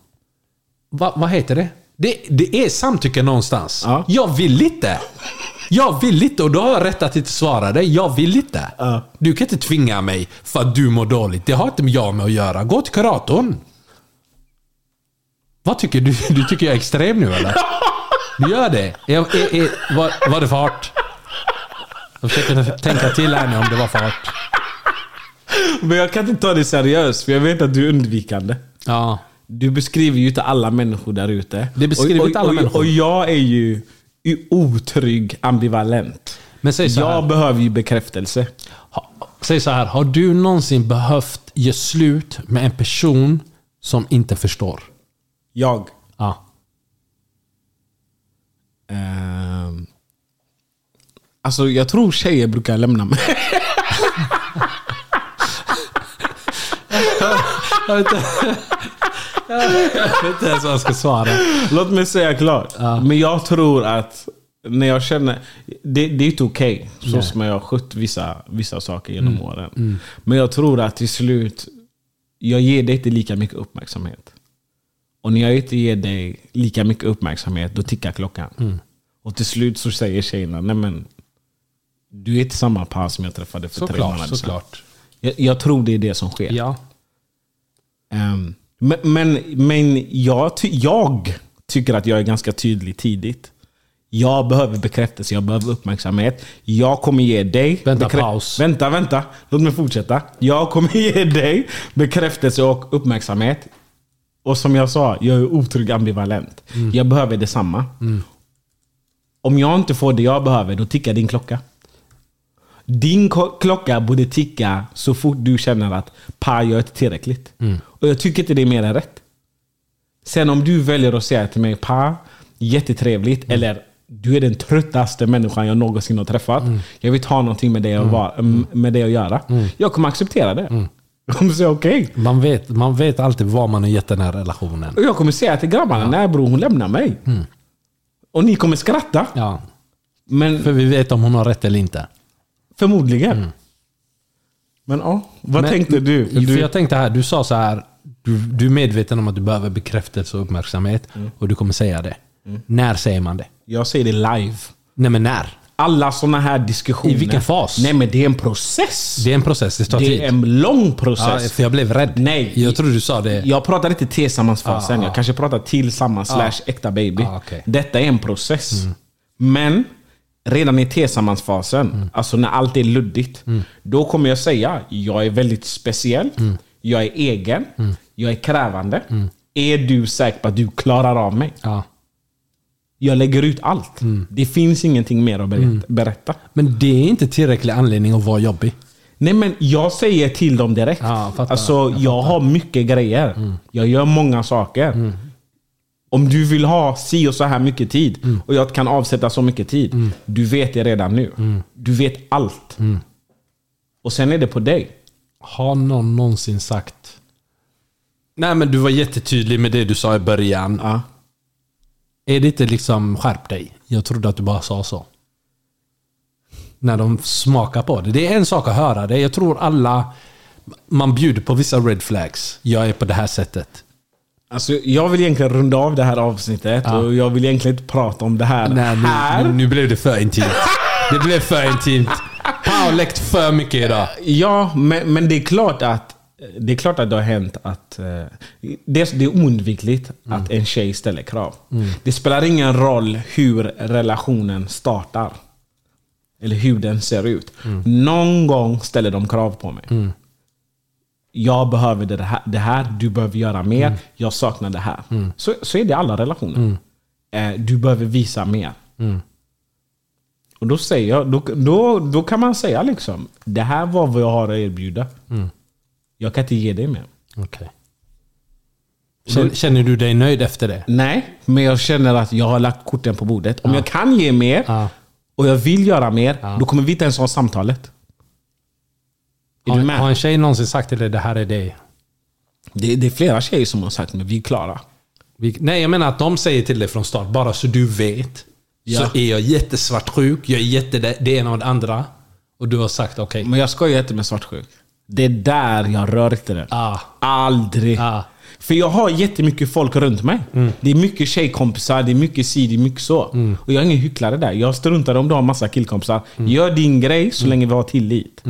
Va, vad heter det? det? Det är samtycke någonstans. Jag vill inte. Jag vill inte och då har jag rätt att inte svara dig. Jag vill inte. Du kan inte tvinga mig för att du mår dåligt. Det har inte jag med att göra. Gå till kuratorn. Vad tycker du? Du tycker jag är extrem nu eller? Du gör det? Jag, är, är, var, var det fart? Jag försöker tänka till här nu om det var fart.
Men jag kan inte ta det seriöst, för jag vet att du är undvikande.
Ja.
Du beskriver ju inte alla människor där ute.
Det beskriver
och,
inte alla
och,
människor.
Och jag är ju otrygg, ambivalent.
Men säg så
jag
här.
behöver ju bekräftelse.
Säg så här, har du någonsin behövt ge slut med en person som inte förstår?
Jag.
Ja.
Alltså jag tror tjejer brukar lämna mig.
Jag vet inte, jag vet inte ens vad jag ska svara.
Låt mig säga klart. Men jag tror att när jag känner... Det, det är inte okej. så
Nej.
som jag har skött vissa, vissa saker genom åren. Men jag tror att till slut, jag ger dig inte lika mycket uppmärksamhet. Och när jag inte ger dig lika mycket uppmärksamhet, då tickar klockan. Och till slut så säger tjejerna, nej men du är inte samma par som jag träffade för tre
Såklart,
månader sedan. Jag, jag tror det är det som sker.
Ja.
Ehm, men men, men jag, jag tycker att jag är ganska tydlig tidigt. Jag behöver bekräftelse, jag behöver uppmärksamhet. Jag kommer ge dig...
Vänta, paus.
Vänta, vänta. Låt mig fortsätta. Jag kommer ge dig bekräftelse och uppmärksamhet. Och som jag sa, jag är otrygg ambivalent.
Mm.
Jag behöver detsamma. Om jag inte får det jag behöver, då tickar din klocka. Din klocka borde ticka så fort du känner att pa, jag är inte tillräckligt. Och jag tycker inte det är mer än rätt. Sen om du väljer att säga till mig pa, jättetrevligt, eller du är den tröttaste människan jag någonsin har träffat. Jag vill ha någonting med det att, vara, m- med det att göra. Jag kommer acceptera det. Jag kommer säga okej.
Man, vet, man vet alltid vad man har gett den här relationen.
Och jag kommer säga till grabbarna, nej bror hon lämnar mig. Och ni kommer skratta.
Ja.
Men
För vi vet om hon har rätt eller inte.
Förmodligen. Men ja, vad
Men-
tänkte du? För du
jag tänkte här, du sa så här. Du, du är medveten om att du behöver bekräftelse och uppmärksamhet.
Mm.
Och du kommer säga det. När säger man det?
jag säger det live.
Nej men när?
Alla sådana här diskussioner.
I vilken fas?
Nej men det är en process.
Det är en process, det tar tid.
Det är en lång
Ja,
process.
för jag blev rädd.
Nej.
Jag tror du sa det.
Jag pratar inte tillsammansfasen.
Ah,
jag
ah.
kanske pratar tillsammans slash äkta baby.
Ah, okej.
Detta är en process. Men redan i tillsammansfasen, alltså när allt är luddigt. Då kommer jag säga, jag är väldigt speciell. Jag är egen. Jag är krävande. Är du säker på att du klarar av mig?
Ja.
Jag lägger ut allt. Det finns ingenting mer att berätta.
Men det är inte tillräcklig anledning att vara jobbig.
Nej men jag säger till dem direkt.
Ja, fattar.
alltså,
Jag
jag, har mycket grejer. Jag gör många saker. Om du vill ha si och så här mycket tid och jag kan avsätta så mycket tid. Du vet det redan nu. Du vet allt. Och sen är det på dig.
Har någon någonsin sagt... Nej men du var jättetydlig med det du sa i början.
Ja.
Är det inte liksom skärp dig? Jag trodde att du bara sa så. När de smakar på det. Det är en sak att höra det. Jag tror alla... Man bjuder på vissa red flags. Jag är på det här sättet.
Alltså, jag vill egentligen runda av det här avsnittet och jag vill egentligen inte prata om det här
Nej,
här.
nu, nu blev det för intimt. Det blev för intimt. Pau läckt för mycket idag.
Ja, men, men det är klart att det är klart att det har hänt att eh, det, det är oundvikligt att en tjej ställer krav. Det spelar ingen roll hur relationen startar. Eller hur den ser ut. Någon gång ställer de krav på mig. Jag behöver det här, det här, du behöver göra mer, jag saknar det här. Så, så är det i alla relationer. Eh, du behöver visa mer. Och då säger jag, då, då, då kan man säga liksom, det här var vad jag har att erbjuda. Jag kan inte ge dig mer.
Okej. Känner, du dig nöjd efter det?
Nej, men jag känner att jag har lagt korten på bordet. Om jag kan ge mer
Ja.
och jag vill göra mer, då kommer vi inte ens ha samtalet.
Har, har en tjej någonsin sagt till dig det här är det?
Det, det är flera tjejer som har sagt att vi är klara.
Vi, nej, jag menar att de säger till dig från start, bara så du vet.
Ja.
Så är jag jättesvartsjuk, jag är jätte det, ena och det andra. Och du har sagt okej.
Men jag skojar inte med svartsjuk. Det är där jag rör inte det.
Ah.
Aldrig.
Ah.
För jag har jättemycket folk runt mig. Det är mycket tjejkompisar, det är mycket si, det är mycket så. Och jag är ingen hycklare där. Jag struntar om du har massa killkompisar. Gör din grej så länge vi har tillit.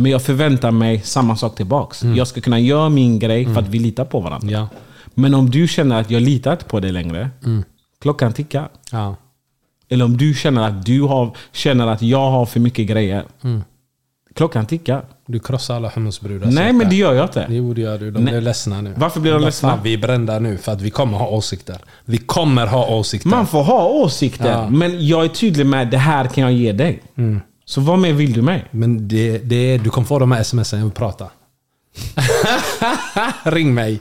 Men jag förväntar mig samma sak tillbaks. Jag ska kunna göra min grej för att vi litar på varandra.
Ja.
Men om du känner att jag litar inte på dig längre, klockan tickar.
Ja.
Eller om du känner att du har, känner att jag har för mycket grejer. Klockan tickar.
Du krossar alla hummusbrudar.
Nej men det gör jag inte.
Jo det gör du. De
Nej.
blir ledsna nu.
Varför blir de ledsna?
fan, Vi är brända nu för att vi kommer ha åsikter. Vi kommer ha åsikter.
Man får ha åsikter,
Ja.
men jag är tydlig med det här kan jag ge dig. Så vad mer vill du mig?
Men det, det, du kommer få de här smsen, jag vill prata. Ring mig.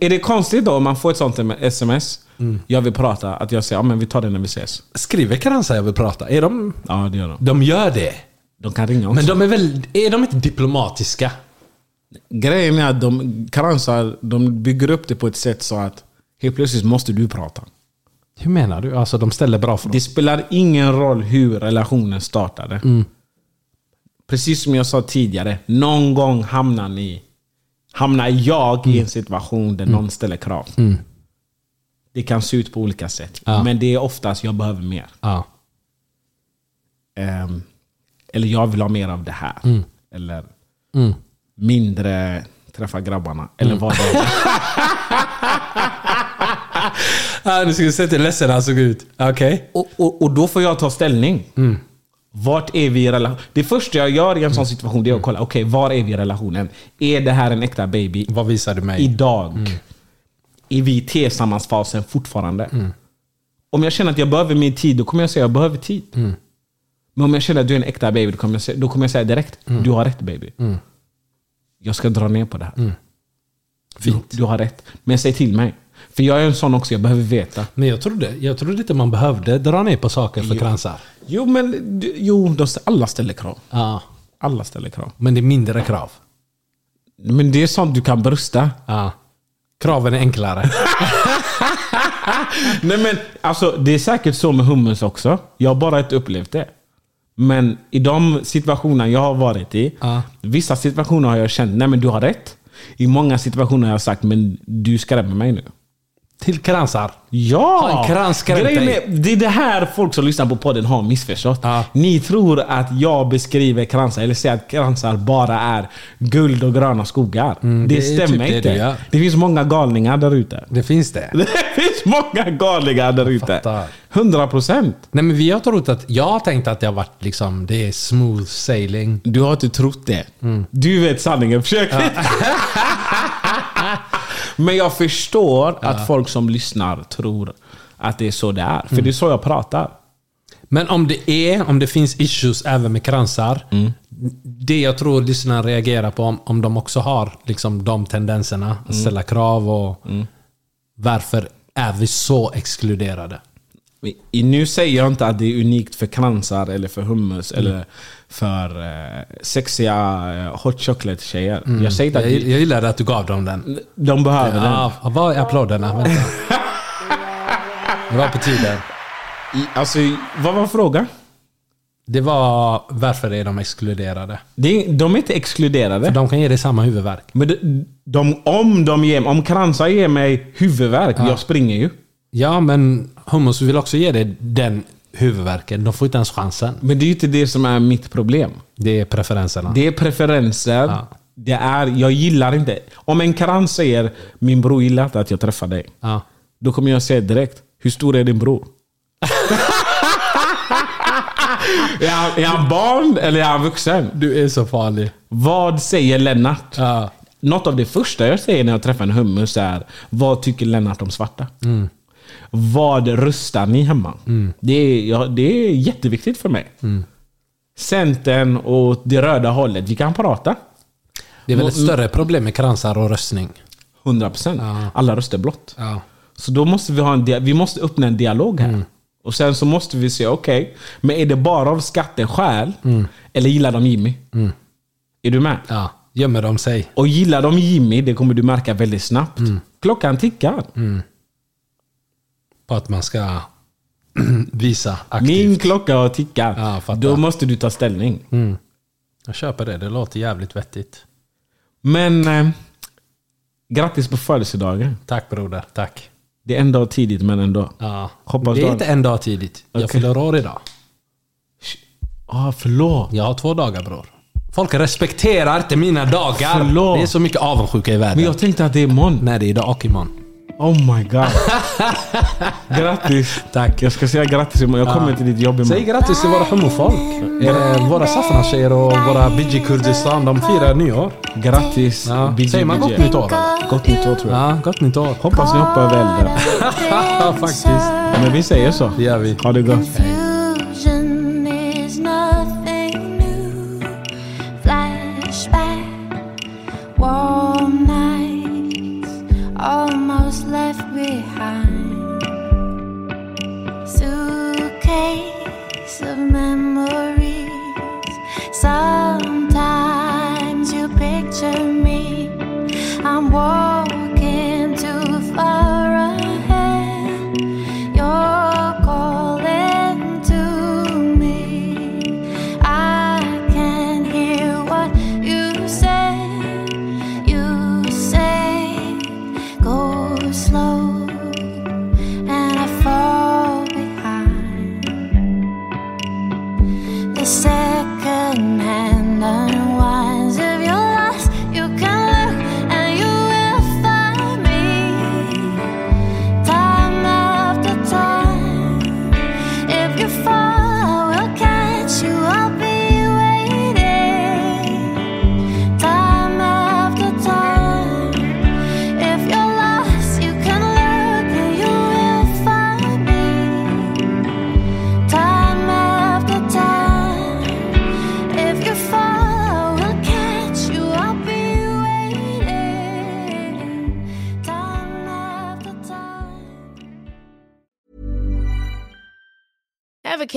Är det konstigt då om man får ett sånt sms? Jag vill prata, att jag säger ja, men vi tar det när vi ses.
Skriver kransar jag vill prata? Är de...
Ja, det gör de.
De gör det.
De kan ringa också.
Men de är väl... Är de inte diplomatiska?
Grejen är att de kransar, de bygger upp det på ett sätt så att helt plötsligt måste du prata.
Hur menar du? Alltså de ställer bra frågor?
Det spelar ingen roll hur relationen startade. Precis som jag sa tidigare, någon gång hamnar ni Hamnar jag i en situation där någon ställer krav. Det kan se ut på olika sätt.
Ja.
Men det är oftast jag behöver mer.
Ja.
Ehm, eller jag vill ha mer av det här. Eller
Mm.
mindre träffa grabbarna. Eller vad det är.
Ah, du skulle sett hur ledsen han såg ut. Okej.
och, och, och då får jag ta ställning. Vart är vi i relation? Det första jag gör i en sån situation det är att kolla, okej, var är vi i relationen? Är det här en äkta baby?
Vad visar du mig?
Idag. Är vi i tillsammansfasen fortfarande? Om jag känner att jag behöver mer tid, då kommer jag säga att jag behöver tid. Men om jag känner att du är en äkta baby, då kommer jag säga, då kommer jag säga direkt, du har rätt baby. Jag ska dra ner på det här.
Fint.
Du, du har rätt. Men säg till mig. För jag är en sån också, jag behöver veta.
Men jag trodde, jag trodde inte man behövde dra ner på saker för kransar.
Jo, men jo, de, alla ställer krav.
Ja.
Alla ställer krav.
Men det är mindre krav.
Men det är sånt du kan brösta.
Ja. Kraven är enklare.
Nej men alltså det är säkert så med hummus också. Jag har bara inte upplevt det. Men i de situationer jag har varit i,
Ja.
vissa situationer har jag känt, nej men du har rätt. I många situationer har jag sagt, men du skrämmer mig nu.
Till kransar.
Ja! Grejen är, Det är det här folk som lyssnar på podden har missförstått.
Ja.
Ni tror att jag beskriver kransar, eller säger att kransar bara är guld och gröna skogar. det,
Mm, det är
stämmer
typ det
inte.
gör.
det finns många galningar där ute.
Det finns det.
Det finns många galningar där ute.
fattar.
100 procent.
Nej men vi har trott att, jag har tänkt att det har varit liksom, det är smooth sailing.
Du har inte trott det.
Mm.
Du vet sanningen. Försök Men jag förstår att folk som lyssnar tror att det är så det är. För
Mm.
det är så jag pratar.
Men om det är, om det finns issues även med kransar. Det jag tror lyssnarna reagerar på, om, om de också har liksom de tendenserna, att ställa krav och varför är vi så exkluderade?
I- Nu säger jag inte att det är unikt för kransar eller för hummus
Mm.
eller för eh, sexiga eh, hot chocolate tjejer. Jag säger inte att
Mm. Jag,
det,
jag gillade att du gav dem den.
de behöver den.
Ja, vad är applåderna? Vänta. Det var på tiden.
Alltså, vad var frågan?
Det var varför är de exkluderade?
Det de är inte exkluderade.
För de kan ge dig samma huvudvärk.
Men de, de, om, de ger, om kransar ger mig huvudvärk, jag springer ju.
Ja, men hummus vill också ge dig den huvudvärken. De får inte ens chansen.
Men det är ju inte det som är mitt problem.
Det är preferenserna.
Det är preferenser.
Ja.
Det är, jag gillar inte... Om en krans säger min bror gillar inte att jag träffar dig.
Ja.
Då kommer jag säga direkt, hur stor är din bror? är, han, är han barn eller är han vuxen?
Du är så farlig.
Vad säger Lennart?
Ja.
Något av det första jag säger när jag träffar en hummus är Vad tycker Lennart om svarta?
Mm.
Vad röstar ni hemma? Det, är, ja, det är jätteviktigt för mig.
Mm.
Centern och det röda hållet, vi kan prata.
Det är väl ett större problem med kransar och röstning.
100%. Alla röstar blått.
Ja.
Så då måste vi ha en vi måste öppna en dialog här.
Mm.
Och sen så måste vi se, okej, men är det bara av skatteskäl? Eller gillar de Jimmy? Är du med?
ja. Gömmer de sig?
Och gillar de Jimmy, det kommer du märka väldigt snabbt.
Mm.
Klockan tickar.
På att man ska visa aktivt.
Min klocka har tickat.
Ja.
Då måste du ta ställning.
Jag köper det. Det låter jävligt vettigt.
Men eh, grattis på födelsedagen.
Tack broder. Tack.
Det är en dag tidigt men ändå.
Ja.
Hoppas
det är inte en dag tidigt. Jag fyller år idag.
Ah, förlåt.
Jag har två dagar bror. Folk respekterar inte mina dagar.
Förlåt.
Det är så mycket avundsjuka i världen.
Men jag tänkte att det är imorgon.
Nej, det är idag och imorgon.
Oh my god. grattis.
Tack.
Jag ska säga grattis imorgon. Jag kommer till ditt jobb
Säg
imorgon.
grattis till våra homofolk. Eh, våra Safran-tjejer och våra Bidji Kurdistan, de firar nyår.
Grattis.
Ja.
BJ,
Säger man gott nytt år?
Gott nytt år tror jag.
Ja, gott nytt år.
Hoppas ni hoppar över elden.
Ja, faktiskt.
Men vi säger så.
Det gör vi.
Ha det gott.